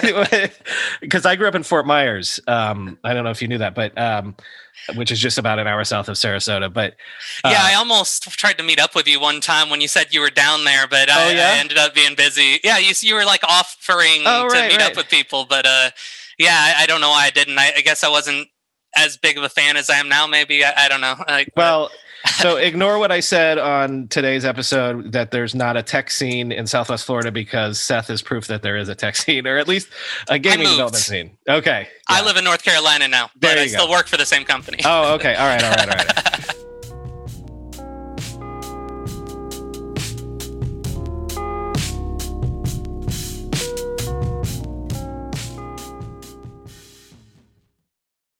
[LAUGHS] [LAUGHS] because I grew up in Fort Myers. Um, I don't know if you knew that, but um, which is just about an hour south of Sarasota. But
uh, yeah, I almost tried to meet up with you one time when you said you were down there, but I, oh, yeah? I ended up being busy. Yeah, you you were like offering oh, to meet right. up with people, but uh, yeah, I, I, don't know why I didn't. I, I guess I wasn't as big of a fan as I am now. Maybe I, I don't know. Like,
well, so ignore what I said on today's episode that there's not a tech scene in Southwest Florida because Seth is proof that there is a tech [LAUGHS] scene or at least a gaming development scene. Okay.
Yeah. I live in North Carolina now, but I still work for the same company.
Oh, okay. All right. All right. All right. [LAUGHS]